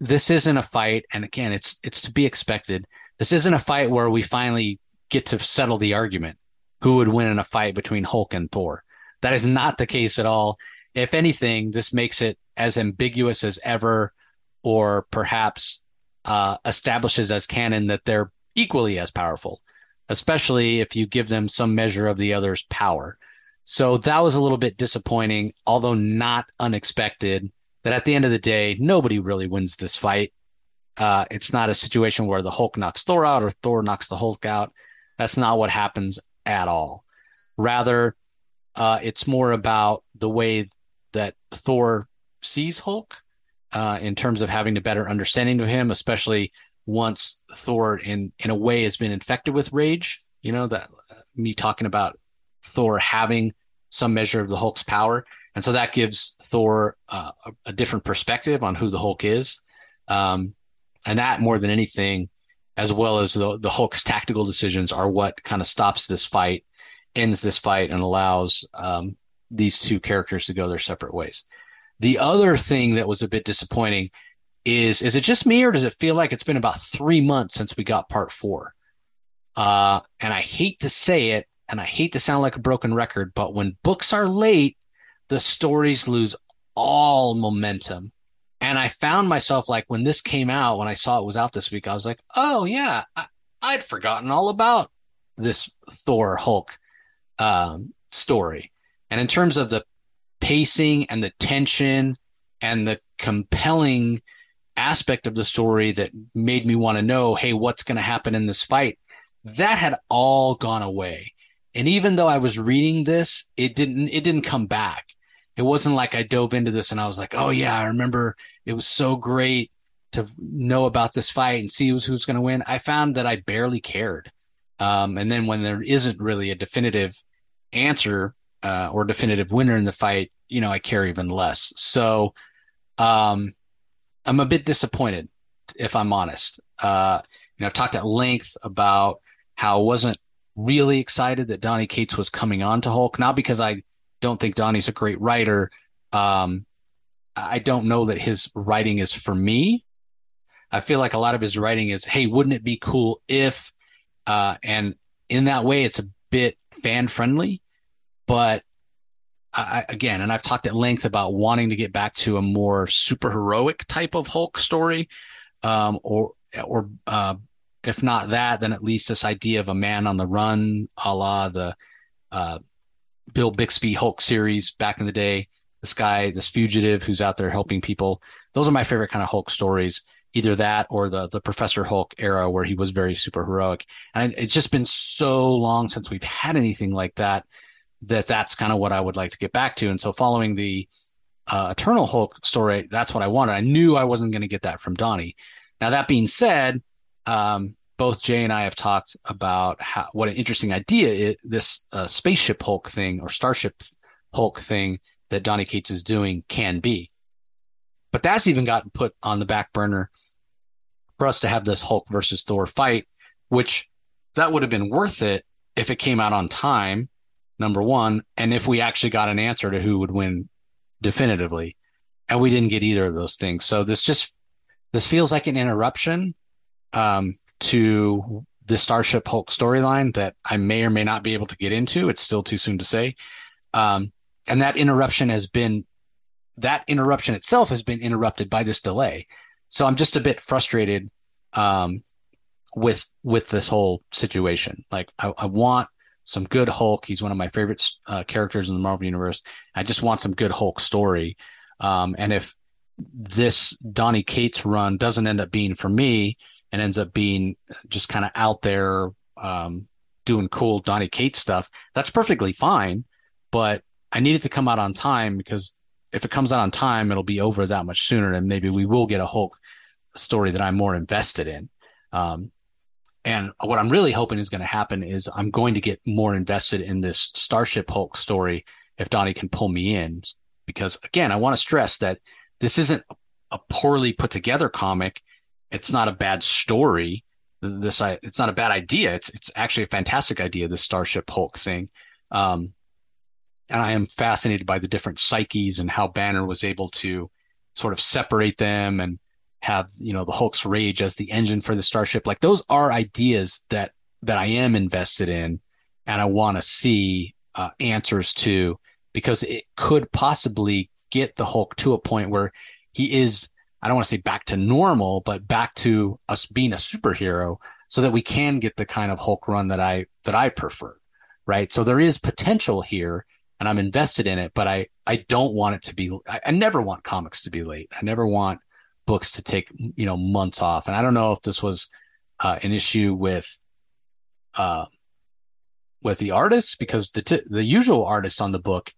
This isn't a fight. And again, it's, it's to be expected. This isn't a fight where we finally get to settle the argument who would win in a fight between Hulk and Thor. That is not the case at all if anything, this makes it as ambiguous as ever, or perhaps uh, establishes as canon that they're equally as powerful. especially if you give them some measure of the other's power. So that was a little bit disappointing, although not unexpected. That at the end of the day, nobody really wins this fight. Uh, it's not a situation where the Hulk knocks Thor out or Thor knocks the Hulk out. That's not what happens at all. Rather, uh, it's more about the way Thor sees Hulk uh, in terms of having a better understanding of him, especially once Thor, in in a way, has been infected with rage. You know that uh, me talking about Thor having some measure of the Hulk's power, and so that gives Thor uh, a, a, different perspective on who the Hulk is, um, and that more than anything, as well as the the Hulk's tactical decisions, are what kind of stops this fight, ends this fight, and allows um, these two characters to go their separate ways. The other thing that was a bit disappointing is is it just me or does it feel like it's been about three months since we got part four? Uh, and I hate to say it, and I hate to sound like a broken record, but when books are late, the stories lose all momentum. And I found myself like when this came out, when I saw it was out this week, I was like, oh yeah, I, would forgotten all about this Thor Hulk um, story. And in terms of the pacing and the tension and the compelling aspect of the story that made me want to know, hey, what's going to happen in this fight? That had all gone away. And even though I was reading this, it didn't it didn't come back. It wasn't like I dove into this and I was like, oh yeah, I remember it was so great to know about this fight and see who's who's going to win. I found that I barely cared. Um, and then when there isn't really a definitive answer uh, or definitive winner in the fight, you know, I care even less. So, um, I'm a bit disappointed, if I'm honest. Uh, you know, I've talked at length about how I wasn't really excited that Donny Cates was coming on to Hulk, not because I don't think Donny's a great writer. Um, I don't know that his writing is for me. I feel like a lot of his writing is, hey, wouldn't it be cool if, uh, and in that way, it's a bit fan friendly, but I, again, and I've talked at length about wanting to get back to a more super heroic type of Hulk story, um, or or uh, if not that, then at least this idea of a man on the run, a la the uh, Bill Bixby Hulk series back in the day. This guy, this fugitive who's out there helping people. Those are my favorite kind of Hulk stories. Either that or the the Professor Hulk era where he was very super heroic. And it's just been so long since we've had anything like that that that's kind of what I would like to get back to. And so following the uh, Eternal Hulk story, that's what I wanted. I knew I wasn't going to get that from Donny. Now that being said, um, both Jay and I have talked about how, what an interesting idea it, this uh, spaceship Hulk thing or Starship Hulk thing that Donny Cates is doing can be. But that's even gotten put on the back burner for us to have this Hulk versus Thor fight, which that would have been worth it if it came out on time number one, and if we actually got an answer to who would win definitively. And we didn't get either of those things. So this just this feels like an interruption um, to the Starship Hulk storyline that I may or may not be able to get into. It's still too soon to say. Um, and that interruption has been that interruption itself has been interrupted by this delay. So I'm just a bit frustrated um, with with this whole situation. Like I, I want some good Hulk. He's one of my favorite uh, characters in the Marvel universe. I just want some good Hulk story. Um, and if this Donny Cates run doesn't end up being for me and ends up being just kind of out there um, doing cool Donny Cates stuff, that's perfectly fine. But I need it to come out on time because if it comes out on time, it'll be over that much sooner, and maybe we will get a Hulk story that I'm more invested in. Um, and what I'm really hoping is going to happen is I'm going to get more invested in this Starship Hulk story if Donny can pull me in. Because again, I want to stress that this isn't a poorly put together comic. It's not a bad story. This, it's not a bad idea. It's it's actually a fantastic idea. This Starship Hulk thing, um, and I am fascinated by the different psyches and how Banner was able to sort of separate them and have you know the Hulk's rage as the engine for the starship. Like those are ideas that that I am invested in, and I want to see uh, answers to because it could possibly get the Hulk to a point where he is. I don't want to say back to normal, but back to us being a superhero, so that we can get the kind of Hulk run that I that I prefer, right? So there is potential here, and I'm invested in it, but I I don't want it to be. I, I never want comics to be late. I never want books to take you know months off, and I don't know if this was uh, an issue with. Uh, with the artists because the t- the usual artist on the book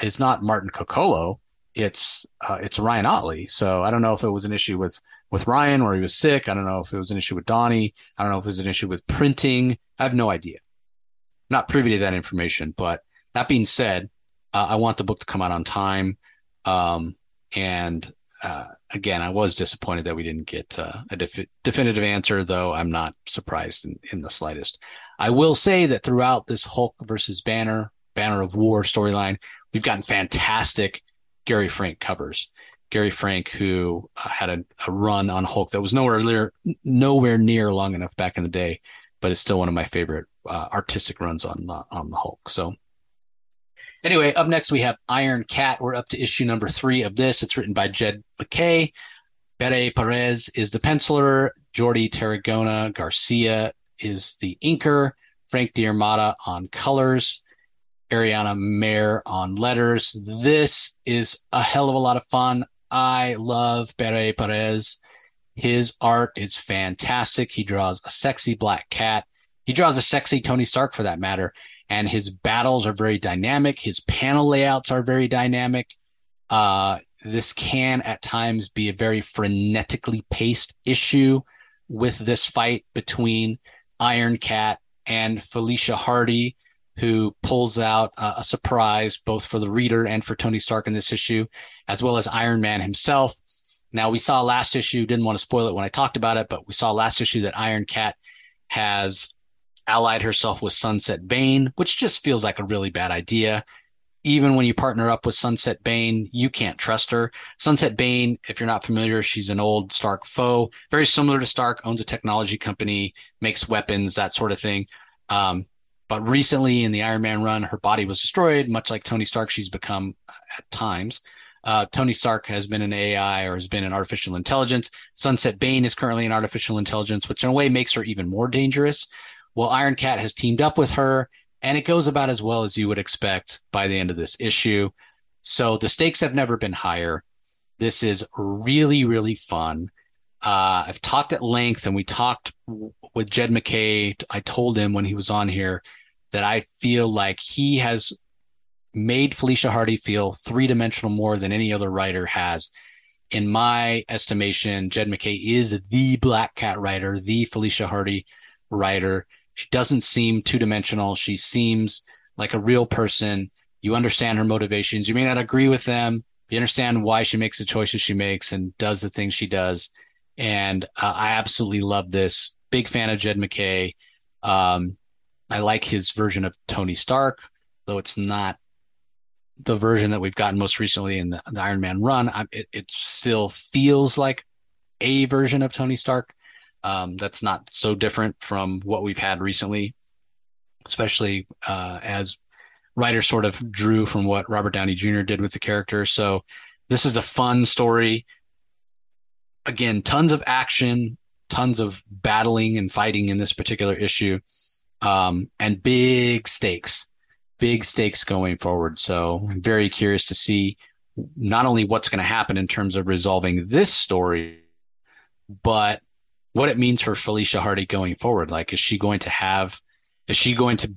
is not Martin Coccolo, it's uh, it's Ryan Ottley. So I don't know if it was an issue with with Ryan or he was sick. I don't know if it was an issue with Donny. I don't know if it was an issue with printing. I have no idea. not privy to that information. But that being said, uh, I want the book to come out on time. Um, and uh, again, I was disappointed that we didn't get uh, a def- definitive answer, though I'm not surprised in, in the slightest. I will say that throughout this Hulk versus Banner, Banner of War storyline, we've gotten fantastic Gary Frank covers. Gary Frank, who uh, had a, a, run on Hulk that was nowhere near, nowhere near long enough back in the day, but it's still one of my favorite uh, artistic runs on uh, on the Hulk. So, anyway, up next we have Iron Cat. We're up to issue number three of this. It's written by Jed MacKay. Pere Perez is the penciler. Jordi Tarragona Garcia is the inker. Frank D'Armata on colors. Ariana Maher on letters. This is a hell of a lot of fun. I love Pere Perez. His art is fantastic. He draws a sexy black cat. He draws a sexy Tony Stark for that matter. And his battles are very dynamic. His panel layouts are very dynamic. Uh, this can at times be a very frenetically paced issue with this fight between Iron Cat and Felicia Hardy who pulls out uh, a surprise both for the reader and for Tony Stark in this issue, as well as Iron Man himself. Now, we saw last issue, didn't want to spoil it when I talked about it, but we saw last issue that Iron Cat has allied herself with Sunset Bain, which just feels like a really bad idea. Even when you partner up with Sunset Bain, you can't trust her. Sunset Bain, if you're not familiar, she's an old Stark foe, very similar to Stark, owns a technology company, makes weapons, that sort of thing. Um, but recently in the Iron Man run, her body was destroyed, much like Tony Stark, she's become at times. Uh, Tony Stark has been an AI or has been an artificial intelligence. Sunset Bain is currently an artificial intelligence, which in a way makes her even more dangerous. Well, Iron Cat has teamed up with her, and it goes about as well as you would expect by the end of this issue. So the stakes have never been higher. This is really, really fun. Uh, I've talked at length, and we talked with Jed MacKay. I told him when he was on here that I feel like he has made Felicia Hardy feel three dimensional more than any other writer has. In my estimation, Jed MacKay is the Black Cat writer, the Felicia Hardy writer. She doesn't seem two dimensional. She seems like a real person. You understand her motivations. You may not agree with them. You understand why she makes the choices she makes and does the things she does. And uh, I absolutely love this. Big fan of Jed MacKay. Um, I like his version of Tony Stark, though it's not the version that we've gotten most recently in the, the Iron Man run. I, it, it, still feels like a version of Tony Stark. Um, that's not so different from what we've had recently, especially uh, as writers sort of drew from what Robert Downey Jr. did with the character. So this is a fun story again, tons of action, tons of battling and fighting in this particular issue, um, and big stakes, big stakes going forward. So I'm very curious to see not only what's going to happen in terms of resolving this story, but what it means for Felicia Hardy going forward. Like, is she going to have, is she going to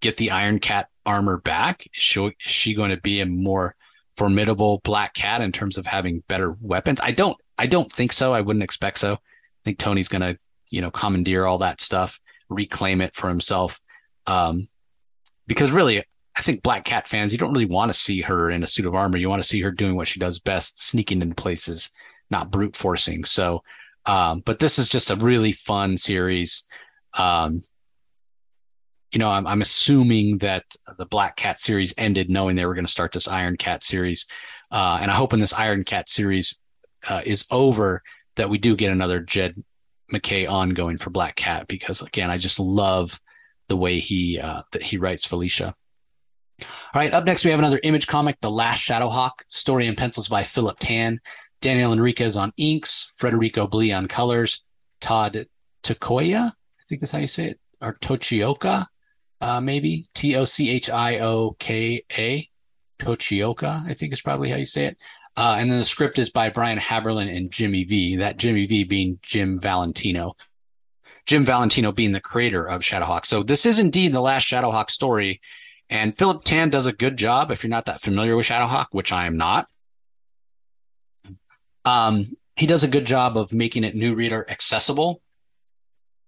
get the Iron Cat armor back? Is she, is she going to be a more formidable Black Cat in terms of having better weapons? I don't I don't think so. I wouldn't expect so. I think Tony's going to, you know, commandeer all that stuff, reclaim it for himself. Um, because really, I think Black Cat fans, you don't really want to see her in a suit of armor. You want to see her doing what she does best, sneaking into places, not brute forcing. So, um, but this is just a really fun series. Um, you know, I'm, I'm assuming that the Black Cat series ended knowing they were going to start this Iron Cat series. Uh, and I hope in this Iron Cat series, uh, is over, that we do get another Jed MacKay ongoing for Black Cat because again, I just love the way he uh, that he writes Felicia. All right, up next we have another image comic, The Last Shadowhawk, story and pencils by Philip Tan, Daniel Enriquez on inks, Federico Blee on colors, Todd Takoya, I think that's how you say it, or Tochioka, uh, maybe T O C H I O K A, Tochioka, I think is probably how you say it. Uh, and then the script is by Brian Haberlin and Jimmy V. That Jimmy V being Jim Valentino. Jim Valentino being the creator of Shadowhawk. So this is indeed the last Shadowhawk story. And Philip Tan does a good job if you're not that familiar with Shadowhawk, which I am not. Um, he does a good job of making it new reader accessible.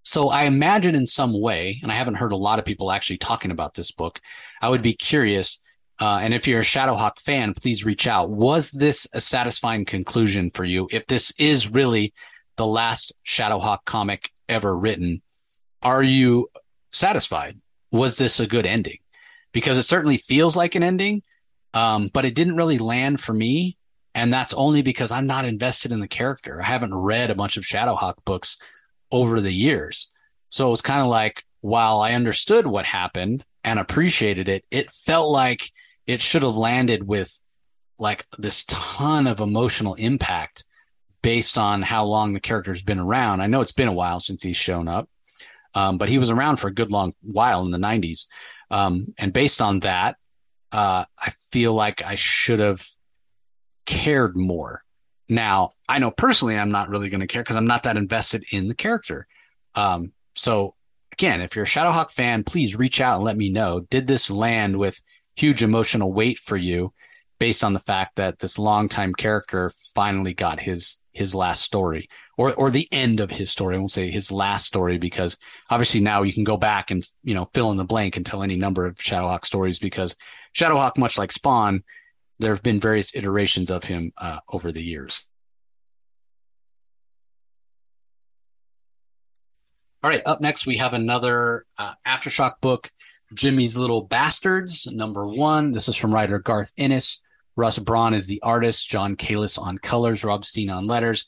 So I imagine in some way, and I haven't heard a lot of people actually talking about this book, I would be curious. Uh, and if you're a Shadowhawk fan, please reach out. Was this a satisfying conclusion for you? If this is really the last Shadowhawk comic ever written, are you satisfied? Was this a good ending? Because it certainly feels like an ending, um, but it didn't really land for me. And that's only because I'm not invested in the character. I haven't read a bunch of Shadowhawk books over the years. So it was kind of like, while I understood what happened and appreciated it, it felt like it should have landed with like this ton of emotional impact based on how long the character's been around. I know it's been a while since he's shown up, um, but he was around for a good long while in the 90s. Um, and based on that, uh, I feel like I should have cared more. Now, I know personally I'm not really going to care because I'm not that invested in the character. Um, so, again, if you're a Shadowhawk fan, please reach out and let me know. Did this land with huge emotional weight for you based on the fact that this longtime character finally got his his last story or or the end of his story. I won't say his last story because obviously now you can go back and you know fill in the blank and tell any number of Shadowhawk stories because Shadowhawk, much like Spawn, there have been various iterations of him uh, over the years. All right, up next we have another uh, aftershock book, Jimmy's Little Bastards, number one. This is from writer Garth Ennis. Russ Braun is the artist, John Kalisz on colors, Rob Steen on letters.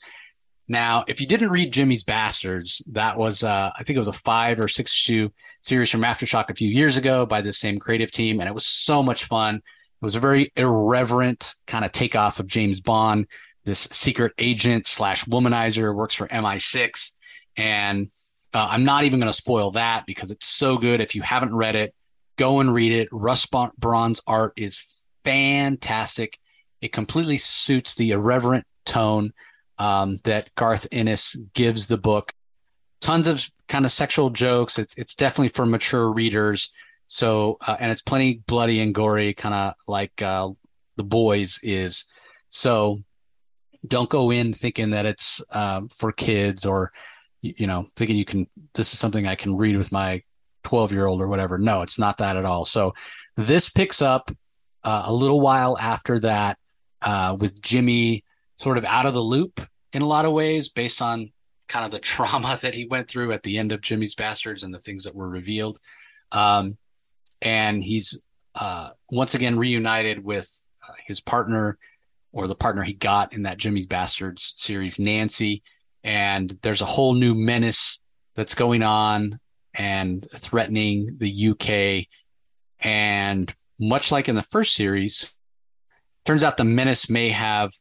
Now, if you didn't read Jimmy's Bastards, that was uh, I think it was a five or six issue series from Aftershock a few years ago by the same creative team, and it was so much fun. It was a very irreverent kind of takeoff of James Bond, this secret agent slash womanizer works for MI6, and uh, I'm not even going to spoil that because it's so good. If you haven't read it, go and read it. Russ Braun's art is fantastic. It completely suits the irreverent tone um, that Garth Ennis gives the book. Tons of kind of sexual jokes. It's it's definitely for mature readers. So uh, and it's plenty bloody and gory, kind of like uh, the boys is. So don't go in thinking that it's uh, for kids or you know thinking you can. This is something I can read with my 12 year old or whatever. No, it's not that at all. So this picks up uh, a little while after that uh, with Jimmy sort of out of the loop in a lot of ways based on kind of the trauma that he went through at the end of Jimmy's Bastards and the things that were revealed. Um, and he's uh, once again reunited with uh, his partner or the partner he got in that Jimmy's Bastards series, Nancy. And there's a whole new menace that's going on and threatening the UK. And much like in the first series, turns out the menace may have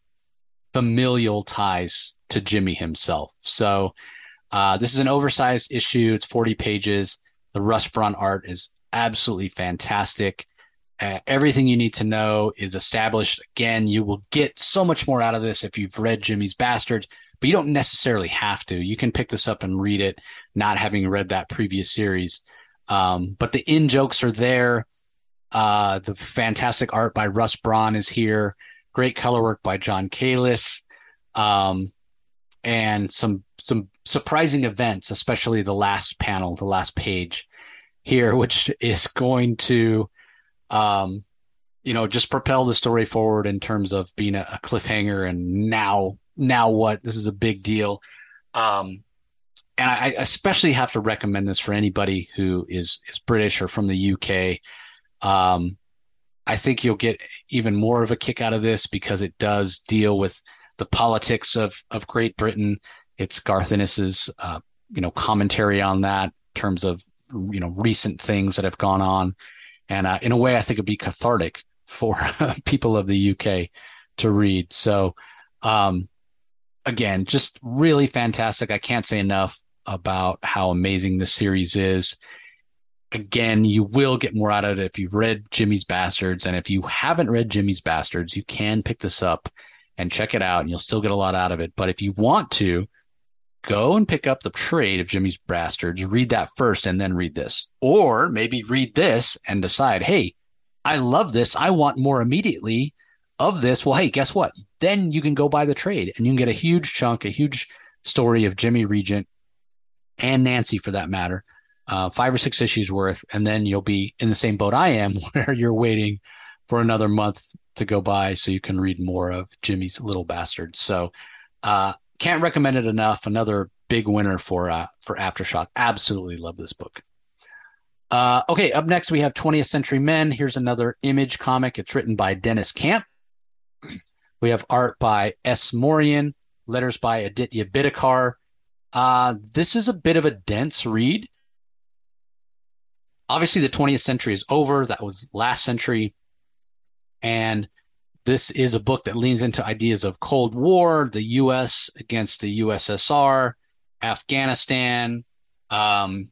familial ties to Jimmy himself. So uh, this is an oversized issue. It's 40 pages. The Russ Braun art is absolutely fantastic. Uh, everything you need to know is established. Again, you will get so much more out of this if you've read Jimmy's Bastards, but you don't necessarily have to. You can pick this up and read it, not having read that previous series. Um, but the in jokes are there. Uh, the fantastic art by Russ Braun is here. Great color work by John Kalisz. Um, and some some surprising events, especially the last panel, the last page here, which is going to, um, you know, just propel the story forward in terms of being a, a cliffhanger. And now, now what? This is a big deal. Um, and I, especially have to recommend this for anybody who is is British or from the UK. Um, I think you'll get even more of a kick out of this because it does deal with the politics of of Great Britain. It's Garth Ennis's uh, you know commentary on that in terms of you know recent things that have gone on, and uh, in a way, I think it'd be cathartic for people of the UK to read. So, um, again, just really fantastic. I can't say enough. about how amazing this series is. Again, you will get more out of it if you've read Jimmy's Bastards. And if you haven't read Jimmy's Bastards, you can pick this up and check it out, and you'll still get a lot out of it. But if you want to, go and pick up the trade of Jimmy's Bastards, read that first, and then read this. Or maybe read this and decide, hey, I love this. I want more immediately of this. Well, hey, guess what? Then you can go buy the trade and you can get a huge chunk, a huge story of Jimmy Regent and Nancy for that matter, uh, five or six issues worth. And then you'll be in the same boat I am, where you're waiting for another month to go by so you can read more of Jimmy's Little Bastards. So, uh, can't recommend it enough. Another big winner for uh, for Aftershock. Absolutely love this book. Uh, okay, up next we have 20th Century Men. Here's another image comic. It's written by Deniz Camp. We have art by S. Morian, letters by Aditya Bidikar. Uh, this is a bit of a dense read. Obviously, the 20th century is over. That was last century. And this is a book that leans into ideas of Cold War, the U.S. against the USSR, Afghanistan. Um,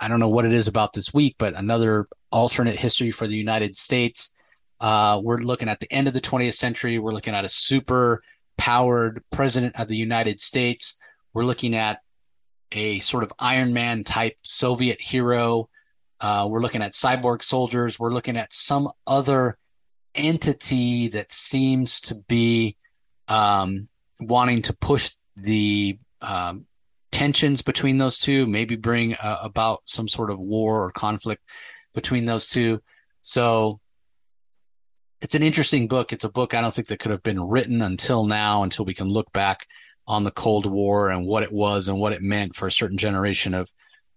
I don't know what it is about this week, but another alternate history for the United States. Uh, we're looking at the end of the 20th century. We're looking at a super powered president of the United States. We're looking at a sort of Iron Man type Soviet hero. Uh, we're looking at cyborg soldiers. We're looking at some other entity that seems to be um, wanting to push the um, tensions between those two, maybe bring uh, about some sort of war or conflict between those two. So it's an interesting book. It's a book I don't think that could have been written until now, until we can look back on the Cold War and what it was and what it meant for a certain generation of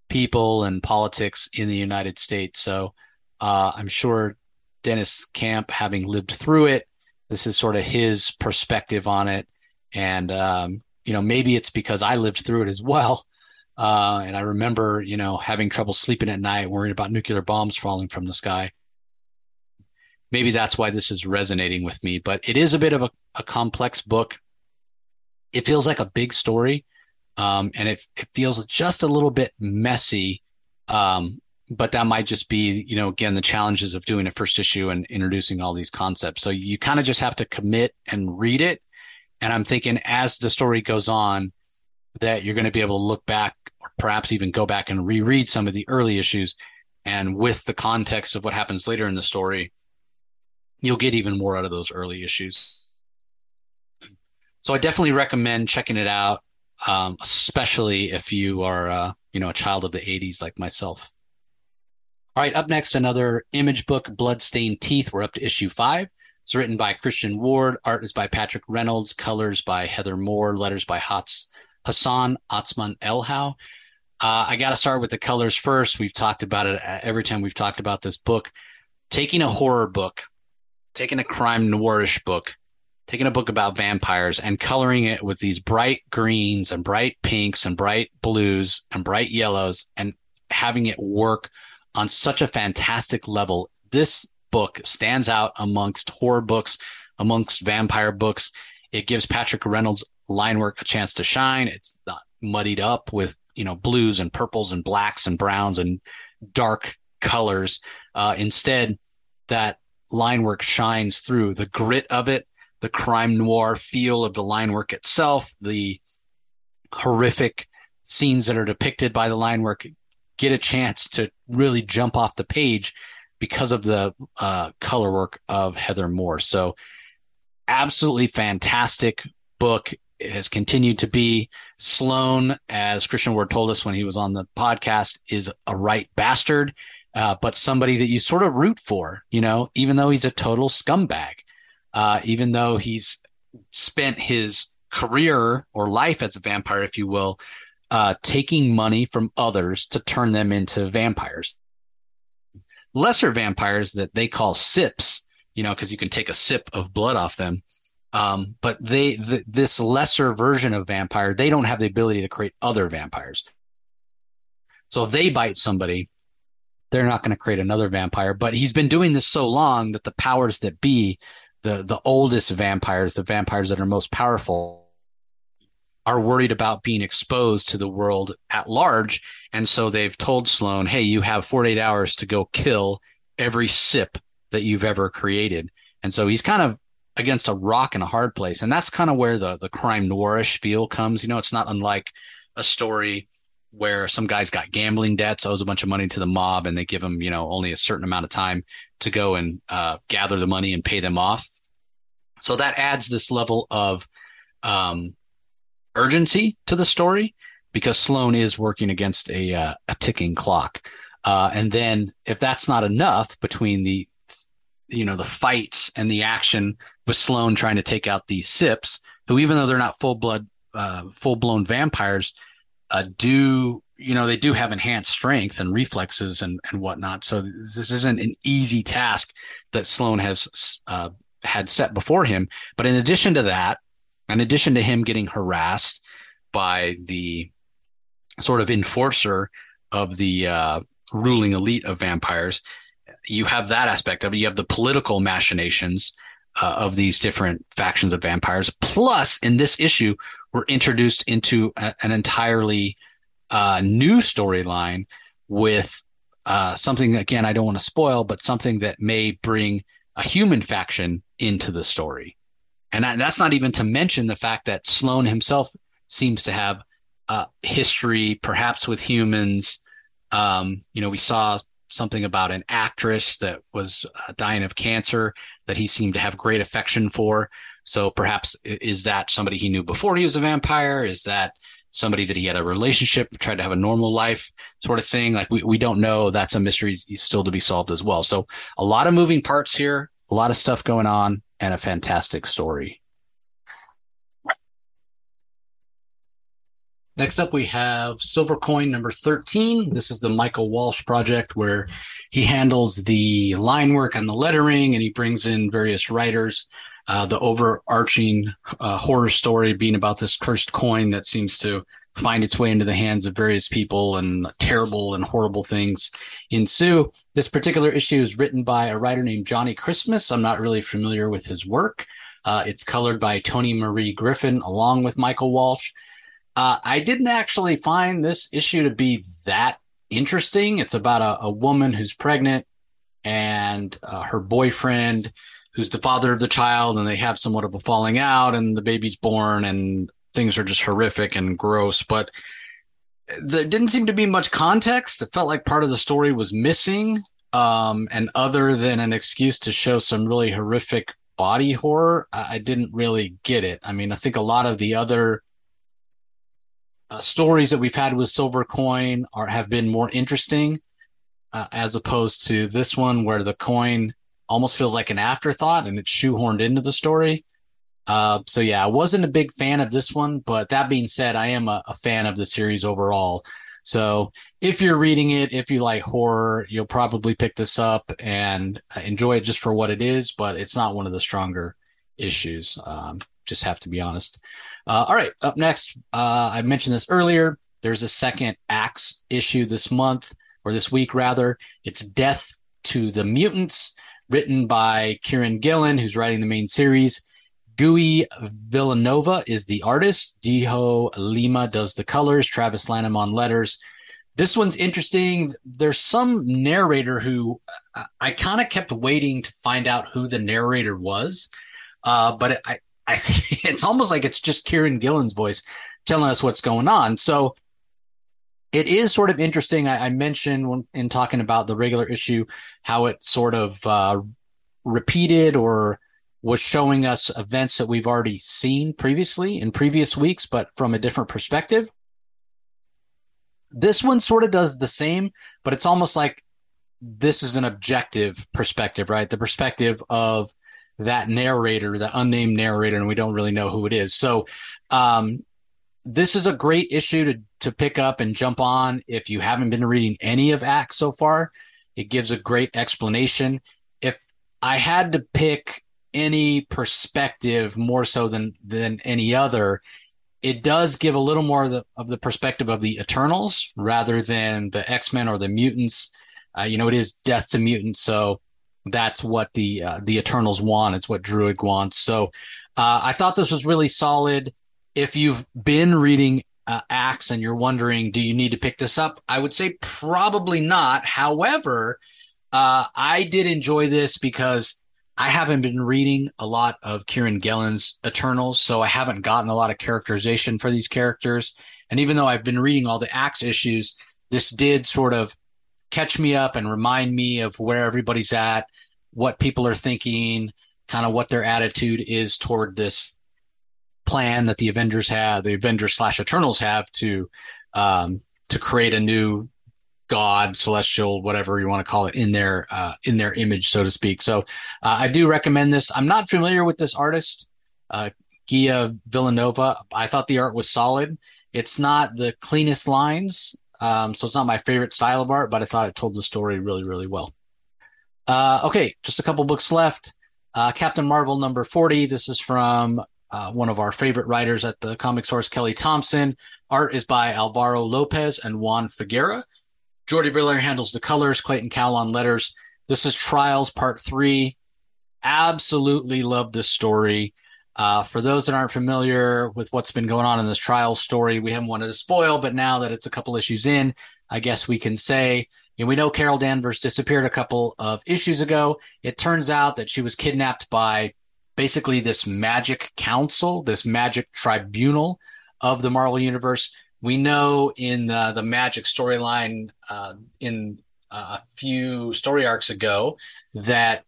people and politics in the United States. So uh, I'm sure Deniz Camp, having lived through it, this is sort of his perspective on it. And, um, you know, maybe it's because I lived through it as well. Uh, and I remember, you know, having trouble sleeping at night, worrying about nuclear bombs falling from the sky maybe that's why this is resonating with me. But it is a bit of a, a complex book. It feels like a big story, um, and it it feels just a little bit messy. Um, but that might just be, you know, again, the challenges of doing a first issue and introducing all these concepts. So you kind of just have to commit and read it. And I'm thinking as the story goes on, that you're going to be able to look back or perhaps even go back and reread some of the early issues. And with the context of what happens later in the story, you'll get even more out of those early issues. So I definitely recommend checking it out, um, especially if you are, uh, you know, a child of the '80s like myself. All right, up next, another image book, Bloodstained Teeth. We're up to issue five. It's written by Christian Ward. Art is by Patrick Reynolds. Colors by Heather Moore. Letters by Hats, Hassan Otsmane-Elhaou. Uh, I got to start with the colors first. We've talked about it uh, every time we've talked about this book. Taking a horror book taking a crime noirish book, taking a book about vampires and coloring it with these bright greens and bright pinks and bright blues and bright yellows and having it work on such a fantastic level. This book stands out amongst horror books, amongst vampire books. It gives Patrick Reynolds line work a chance to shine. It's not muddied up with, you know, blues and purples and blacks and browns and dark colors. Uh, instead, that line work shines through the grit of it, the crime noir feel of the line work itself, the horrific scenes that are depicted by the line work get a chance to really jump off the page because of the uh, color work of Heather Moore. So, absolutely fantastic book. It has continued to be. Sloan, as Christian Ward told us when he was on the podcast, is a right bastard uh, but somebody that you sort of root for, you know, even though he's a total scumbag, uh, even though he's spent his career or life as a vampire, if you will, uh, taking money from others to turn them into vampires. Lesser vampires that they call sips, you know, because you can take a sip of blood off them. Um, but they, th- this lesser version of vampire, they don't have the ability to create other vampires. So if they bite somebody, they're not going to create another vampire. But he's been doing this so long that the powers that be, the the oldest vampires, the vampires that are most powerful, are worried about being exposed to the world at large. And so they've told Sloan, hey, you have 48 hours to go kill every sip that you've ever created. And so he's kind of against a rock and a hard place. And that's kind of where the, the crime noirish feel comes. You know, it's not unlike a story where some guy's got gambling debts, owes a bunch of money to the mob, and they give him, you know, only a certain amount of time to go and uh, gather the money and pay them off. So that adds this level of um, urgency to the story because Sloan is working against a uh, a ticking clock. Uh, and then if that's not enough between the you know the fights and the action with Sloan trying to take out these Sips, who even though they're not full blood uh, full blown vampires, uh, do you know they do have enhanced strength and reflexes and and whatnot. So this isn't an easy task that Sloan has uh, had set before him. But in addition to that, in addition to him getting harassed by the sort of enforcer of the uh, ruling elite of vampires, you have that aspect of it. You have the political machinations uh, of these different factions of vampires. Plus, in this issue, we're introduced into a, an entirely uh, new storyline with uh, something again I don't want to spoil, but something that may bring a human faction into the story. And that's not even to mention the fact that Sloan himself seems to have a history, perhaps with humans. Um, you know, we saw something about an actress that was uh, dying of cancer that he seemed to have great affection for. So perhaps is that somebody he knew before he was a vampire? Is that somebody that he had a relationship, tried to have a normal life sort of thing? Like we, we don't know. That's a mystery still to be solved as well. So a lot of moving parts here, a lot of stuff going on and a fantastic story. Next up, we have Silver Coin number 13. This is the Michael Walsh project where he handles the line work and the lettering and he brings in various writers. Uh, the overarching uh, horror story being about this cursed coin that seems to find its way into the hands of various people and terrible and horrible things ensue. This particular issue is written by a writer named Johnny Christmas. I'm not really familiar with his work. Uh, it's colored by Tony Marie Griffin along with Michael Walsh. Uh, I didn't actually find this issue to be that interesting. It's about a, a woman who's pregnant and uh, her boyfriend, who's the father of the child, and they have somewhat of a falling out, and the baby's born, and things are just horrific and gross. But there didn't seem to be much context. It felt like part of the story was missing. Um, and other than an excuse to show some really horrific body horror, I, I didn't really get it. I mean, I think a lot of the other uh, stories that we've had with Silver Coin are have been more interesting, uh, as opposed to this one where the coin almost feels like an afterthought and it's shoehorned into the story. Uh, so yeah, I wasn't a big fan of this one, but that being said, I am a, a fan of the series overall. So if you're reading it, if you like horror, you'll probably pick this up and enjoy it just for what it is, but it's not one of the stronger issues. Um, just have to be honest. Uh, all right, up next, uh, I mentioned this earlier. There's a second Axe issue this month, or this week rather. It's Death to the Mutants, written by Kieron Gillen, who's writing the main series. Guy Vilanova is the artist. Dijjo Lima does the colors. Travis Lanham on letters. This one's interesting. There's some narrator who I, I kind of kept waiting to find out who the narrator was, uh, but it, I I think it's almost like it's just Kieron Gillen's voice telling us what's going on. So it is sort of interesting. I, I mentioned when, in talking about the regular issue how it sort of uh, repeated or was showing us events that we've already seen previously in previous weeks, but from a different perspective. This one sort of does the same, but it's almost like this is an objective perspective, right? The perspective of that narrator, the unnamed narrator, and we don't really know who it is. So, um, this is a great issue to to pick up and jump on if you haven't been reading any of Axe so far. It gives a great explanation. If I had to pick any perspective more so than than any other, it does give a little more of the, of the perspective of the Eternals rather than the X Men or the mutants. Uh, you know, it is death to mutants, so that's what the uh, the Eternals want. It's what Druig wants. So uh, I thought this was really solid. if you've been reading uh, Axe and you're wondering, do you need to pick this up? I would say probably not. However, uh, I did enjoy this because I haven't been reading a lot of Kieron Gillen's Eternals, so I haven't gotten a lot of characterization for these characters. And even though I've been reading all the Axe issues, this did sort of catch me up and remind me of where everybody's at, what people are thinking, kind of what their attitude is toward this plan that the Avengers have, the Avengers slash Eternals have to um, to create a new god, celestial, whatever you want to call it, in their uh, in their image, so to speak. So uh, I do recommend this. I'm not familiar with this artist, uh, Gia Vilanova. I thought the art was solid. It's not the cleanest lines, um, so it's not my favorite style of art, but I thought it told the story really, really well. Uh, okay, just a couple books left. Uh, Captain Marvel number 40. This is from uh, one of our favorite writers at the comic source, Kelly Thompson. Art is by Alvaro Lopez and Juan Frigeri. Jordie Bellaire handles the colors, Clayton Cowles on letters. This is Trials Part 3. Absolutely love this story. Uh, for those that aren't familiar with what's been going on in this trial story, we haven't wanted to spoil, but now that it's a couple issues in, I guess we can say, and we know Carol Danvers disappeared a couple of issues ago. It turns out that she was kidnapped by basically this magic council, this magic tribunal of the Marvel Universe. We know in uh, the magic storyline uh, in uh, a few story arcs ago that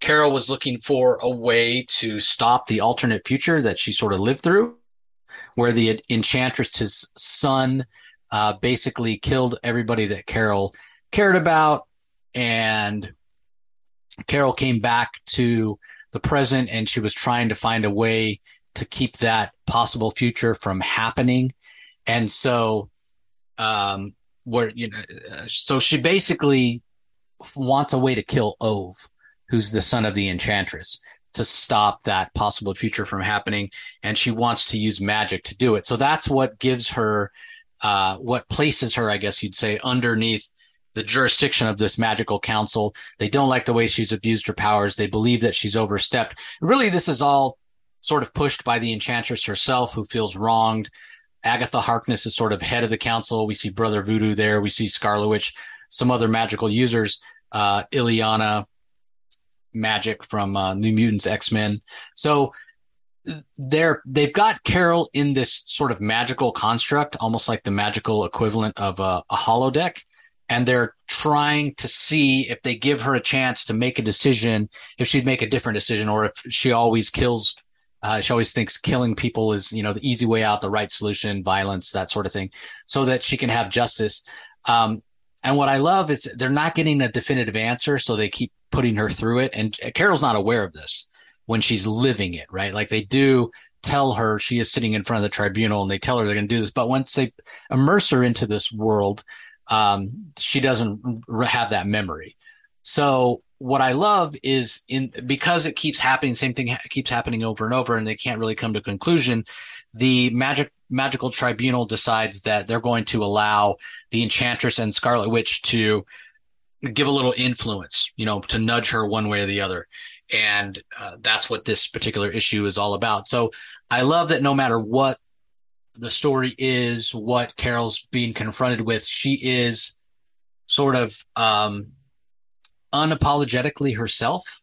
Carol was looking for a way to stop the alternate future that she sort of lived through, where the Enchantress's son uh, basically killed everybody that Carol cared about, and Carol came back to the present and she was trying to find a way to keep that possible future from happening. And so, um, where, you know, so she basically wants a way to kill Ove, who's the son of the Enchantress, to stop that possible future from happening. And she wants to use magic to do it. So that's what gives her, uh, what places her, I guess you'd say, underneath the jurisdiction of this magical council. They don't like the way she's abused her powers. They believe that she's overstepped. Really, this is all sort of pushed by the enchantress herself, who feels wronged. Agatha Harkness is sort of head of the council. We see Brother Voodoo there. We see Scarlet Witch, some other magical users, uh, Illyana Magik from uh, New Mutants X Men. So they're they've got Carol in this sort of magical construct, almost like the magical equivalent of a, a holodeck and they're trying to see if they give her a chance to make a decision, if she'd make a different decision, or if she always kills. Uh, she always thinks killing people is, you know, the easy way out, the right solution, violence, that sort of thing, so that she can have justice. Um, and what I love is they're not getting a definitive answer, so they keep putting her through it. And Carol's not aware of this when she's living it, right? Like they do tell her she is sitting in front of the tribunal and they tell her they're going to do this. But once they immerse her into this world, um, she doesn't have that memory. So what I love is in because it keeps happening, same thing keeps happening over and over, and they can't really come to a conclusion. The magic magical tribunal decides that they're going to allow the enchantress and Scarlet Witch to give a little influence, you know, to nudge her one way or the other. And uh, that's what this particular issue is all about. So I love that no matter what the story is what Carol's being confronted with. She is sort of um, unapologetically herself.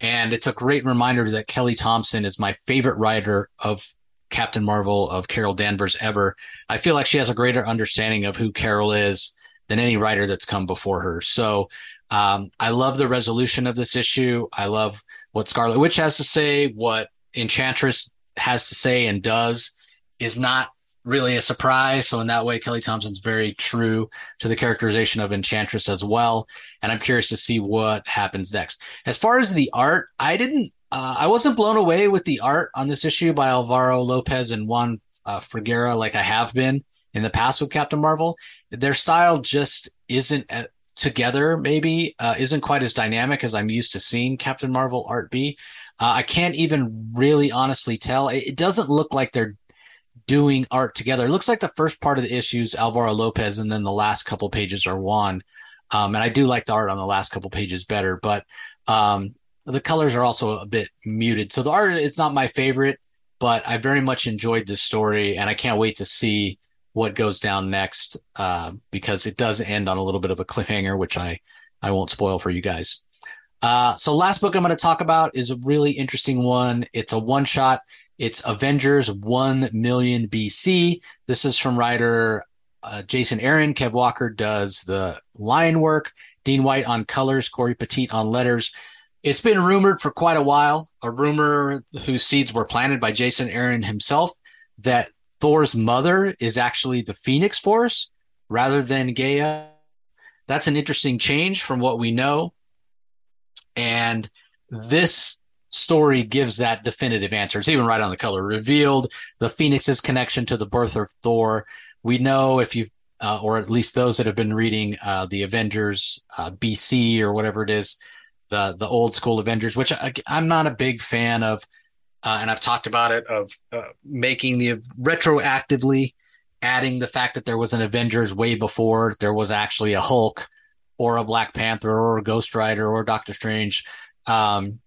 And it's a great reminder that Kelly Thompson is my favorite writer of Captain Marvel, of Carol Danvers ever. I feel like she has a greater understanding of who Carol is than any writer that's come before her. So um, I love the resolution of this issue. I love what Scarlet Witch has to say, what Enchantress has to say and does is not really a surprise. So in that way, Kelly Thompson's very true to the characterization of Enchantress as well. And I'm curious to see what happens next. As far as the art, I didn't, uh, I wasn't blown away with the art on this issue by Alvaro Lopez and Juan uh, Frigeri like I have been in the past with Captain Marvel. Their style just isn't uh, together, maybe, uh, isn't quite as dynamic as I'm used to seeing Captain Marvel art be. Uh, I can't even really honestly tell. It, it doesn't look like they're doing art together. It looks like the first part of the issues Alvaro Lopez, and then the last couple pages are Juan. Um, and I do like the art on the last couple pages better, but um, the colors are also a bit muted. So the art is not my favorite. but I very much enjoyed this story, and I can't wait to see what goes down next uh, because it does end on a little bit of a cliffhanger, which I I won't spoil for you guys. Uh, so last book I'm going to talk about is a really interesting one. It's a one shot. It's Avengers 1 million BC. This is from writer uh, Jason Aaron. Kev Walker does the line work. Dean White on colors. Cory Petit on letters. It's been rumored for quite a while, a rumor whose seeds were planted by Jason Aaron himself, that Thor's mother is actually the Phoenix Force rather than Gaia. That's an interesting change from what we know. And this story gives that definitive answer. It's even right on the color. Revealed the Phoenix's connection to the birth of Thor. We know if you've, uh, or at least those that have been reading uh, the Avengers uh, BC or whatever it is, the the old school Avengers, which I, am not a big fan of, uh, and I've talked about it of uh, making the retroactively adding the fact that there was an Avengers way before there was actually a Hulk or a Black Panther or a Ghost Rider or Doctor Strange. Um,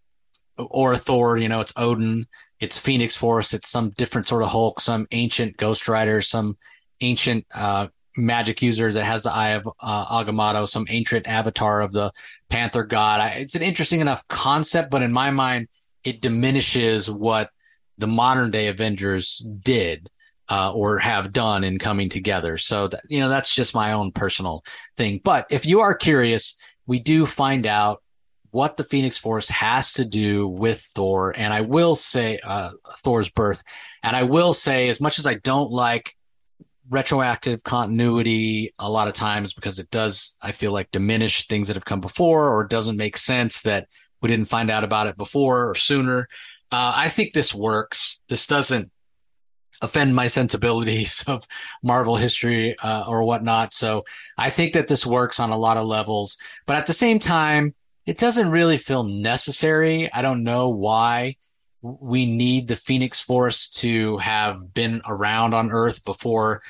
or Thor, you know, it's Odin, it's Phoenix Force, it's some different sort of Hulk, some ancient Ghost Rider, some ancient uh, magic user that has the eye of uh, Agamotto, some ancient avatar of the Panther God. I, it's an interesting enough concept, but in my mind, it diminishes what the modern day Avengers did. Uh, or have done in coming together. So that, you know, that's just my own personal thing. But if you are curious, we do find out what the Phoenix Force has to do with Thor. And I will say, uh, Thor's birth. And I will say, as much as I don't like retroactive continuity a lot of times because it does, I feel like, diminish things that have come before or it doesn't make sense that we didn't find out about it before or sooner. Uh, I think this works. This doesn't offend my sensibilities of Marvel history uh, or whatnot. So I think that this works on a lot of levels. But at the same time, it doesn't really feel necessary. I don't know why we need the Phoenix Force to have been around on Earth before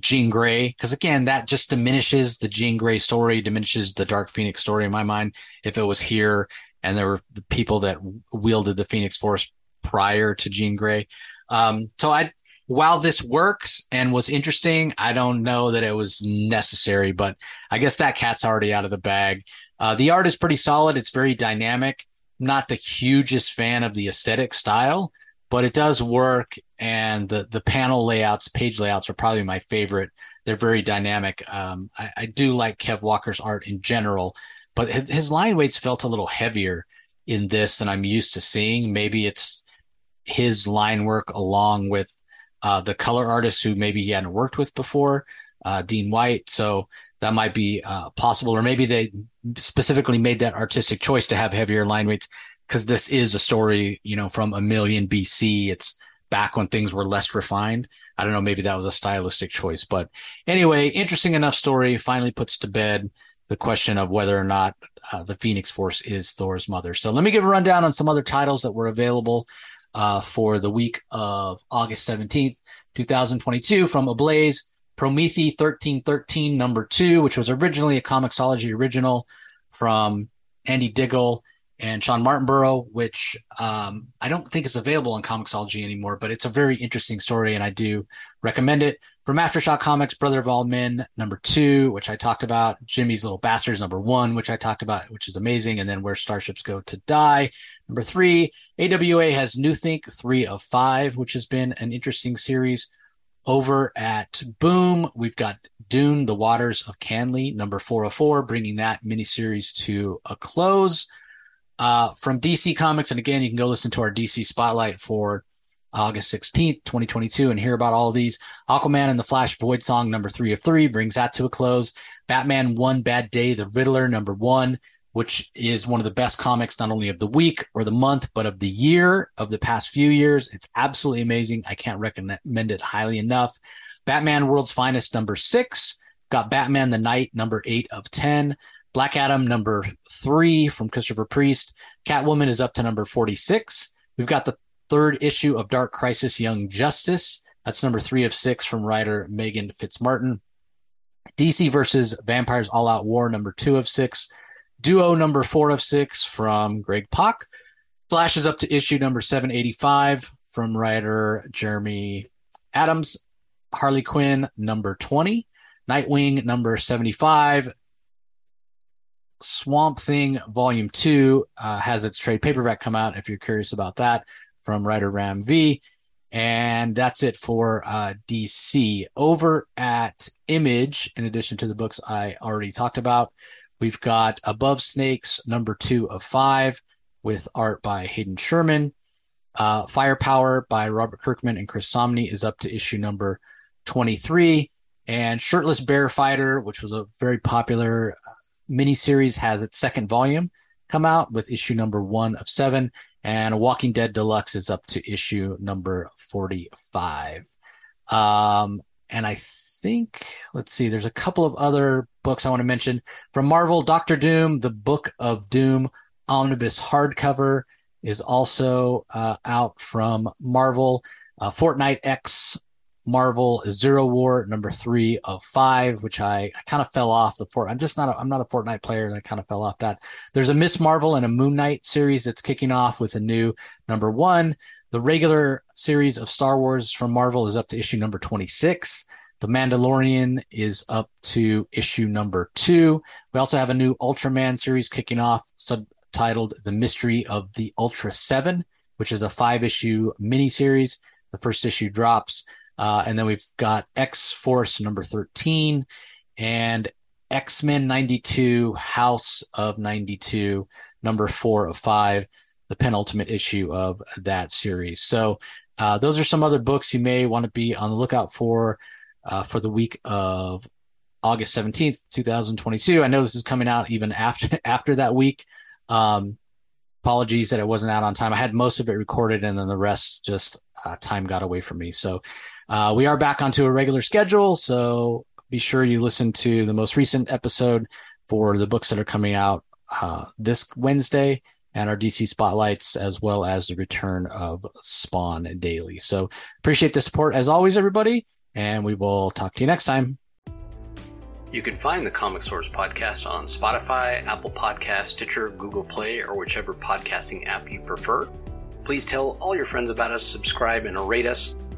Jean Grey, because again, that just diminishes the Jean Grey story, diminishes the Dark Phoenix story in my mind. If it was here and there were people that wielded the Phoenix Force prior to Jean Grey, um, so I, while this works and was interesting, I don't know that it was necessary. But I guess that cat's already out of the bag. Uh, the art is pretty solid. It's very dynamic. not the hugest fan of the aesthetic style, but it does work. And the the panel layouts, page layouts are probably my favorite. They're very dynamic. Um, I, I, do like Kev Walker's art in general, but his line weights felt a little heavier in this than I'm used to seeing. Maybe it's his line work along with uh, the color artist who maybe he hadn't worked with before, uh, Dean White. So that might be uh, possible, or maybe they specifically made that artistic choice to have heavier line weights because this is a story, you know, from a million BC. It's back when things were less refined. I don't know, maybe that was a stylistic choice, but anyway, interesting enough story. Finally puts to bed the question of whether or not uh, the Phoenix Force is Thor's mother. So let me give a rundown on some other titles that were available uh, for the week of August 17th, 2022 from Ablaze. Promethe 1313 number two, which was originally a Comixology original from Andy Diggle and Shawn Martinbrough, which um, I don't think is available on Comixology anymore, but it's a very interesting story and I do recommend it. From Aftershock Comics, Brother of All Men, number two, which I talked about. Jimmy's Little Bastards, number one, which I talked about, which is amazing. And then Where Starships Go to Die, number three. AWA has New Think, three of five, which has been an interesting series. Over at Boom, we've got Dune, The Waters of Kanly, number 404, bringing that miniseries to a close. Uh, from DC Comics, and again, you can go listen to our DC Spotlight for August 16th, 2022, and hear about all of these. Aquaman and the Flash Void Song, number three of three, brings that to a close. Batman One Bad Day, The Riddler, number one, which is one of the best comics, not only of the week or the month, but of the year, of the past few years. It's absolutely amazing. I can't recommend it highly enough. Batman World's Finest, number six. Got Batman the Knight, number eight of 10. Black Adam, number three from Christopher Priest. Catwoman is up to number 46. We've got the third issue of Dark Crisis Young Justice. That's number three of six from writer Megan Fitzmartin. DC versus Vampires All Out War, number two of six. Duo number four of six from Greg Pak. Flash is up to issue number 785 from writer Jeremy Adams. Harley Quinn, number 20. Nightwing, number 75. Swamp Thing, volume 2, uh, has its trade paperback come out if you're curious about that from writer Ram V. And that's it for uh, DC. Over at Image, in addition to the books I already talked about, we've got Above Snakes, number two of five, with art by Hayden Sherman. Uh, Firepower by Robert Kirkman and Chris Samnee is up to issue number 23. And Shirtless Bear Fighter, which was a very popular uh, miniseries, has its second volume come out with issue number one of seven. And Walking Dead Deluxe is up to issue number 45. Um, and I think, let's see, there's a couple of other books I want to mention. From Marvel, Doctor Doom, The Book of Doom Omnibus hardcover is also uh, out from Marvel. Uh, Fortnite X Marvel Zero War number three of five, which I, I kind of fell off the Fort. I'm just not a, I'm not a Fortnite player, and I kind of fell off that. There's a Miss Marvel and a Moon Knight series that's kicking off with a new number one. The regular series of Star Wars from Marvel is up to issue number 26. The Mandalorian is up to issue number two. We also have a new Ultraman series kicking off, subtitled The Mystery of the Ultra Seven, which is a five issue miniseries. The first issue drops uh, and then we've got X Force number 13 and X Men 92, House of 92, number four of five, the penultimate issue of that series. So, uh, those are some other books you may want to be on the lookout for uh, for the week of August 17th, 2022. I know this is coming out even after after that week. Um, apologies that it wasn't out on time. I had most of it recorded and then the rest just uh, time got away from me. So uh, we are back onto a regular schedule, so be sure you listen to the most recent episode for the books that are coming out uh, this Wednesday and our DC spotlights, as well as the return of Spawn Daily. So appreciate the support as always, everybody, and we will talk to you next time. You can find the Comic Source podcast on Spotify, Apple Podcast, Stitcher, Google Play, or whichever podcasting app you prefer. Please tell all your friends about us, subscribe, and rate us.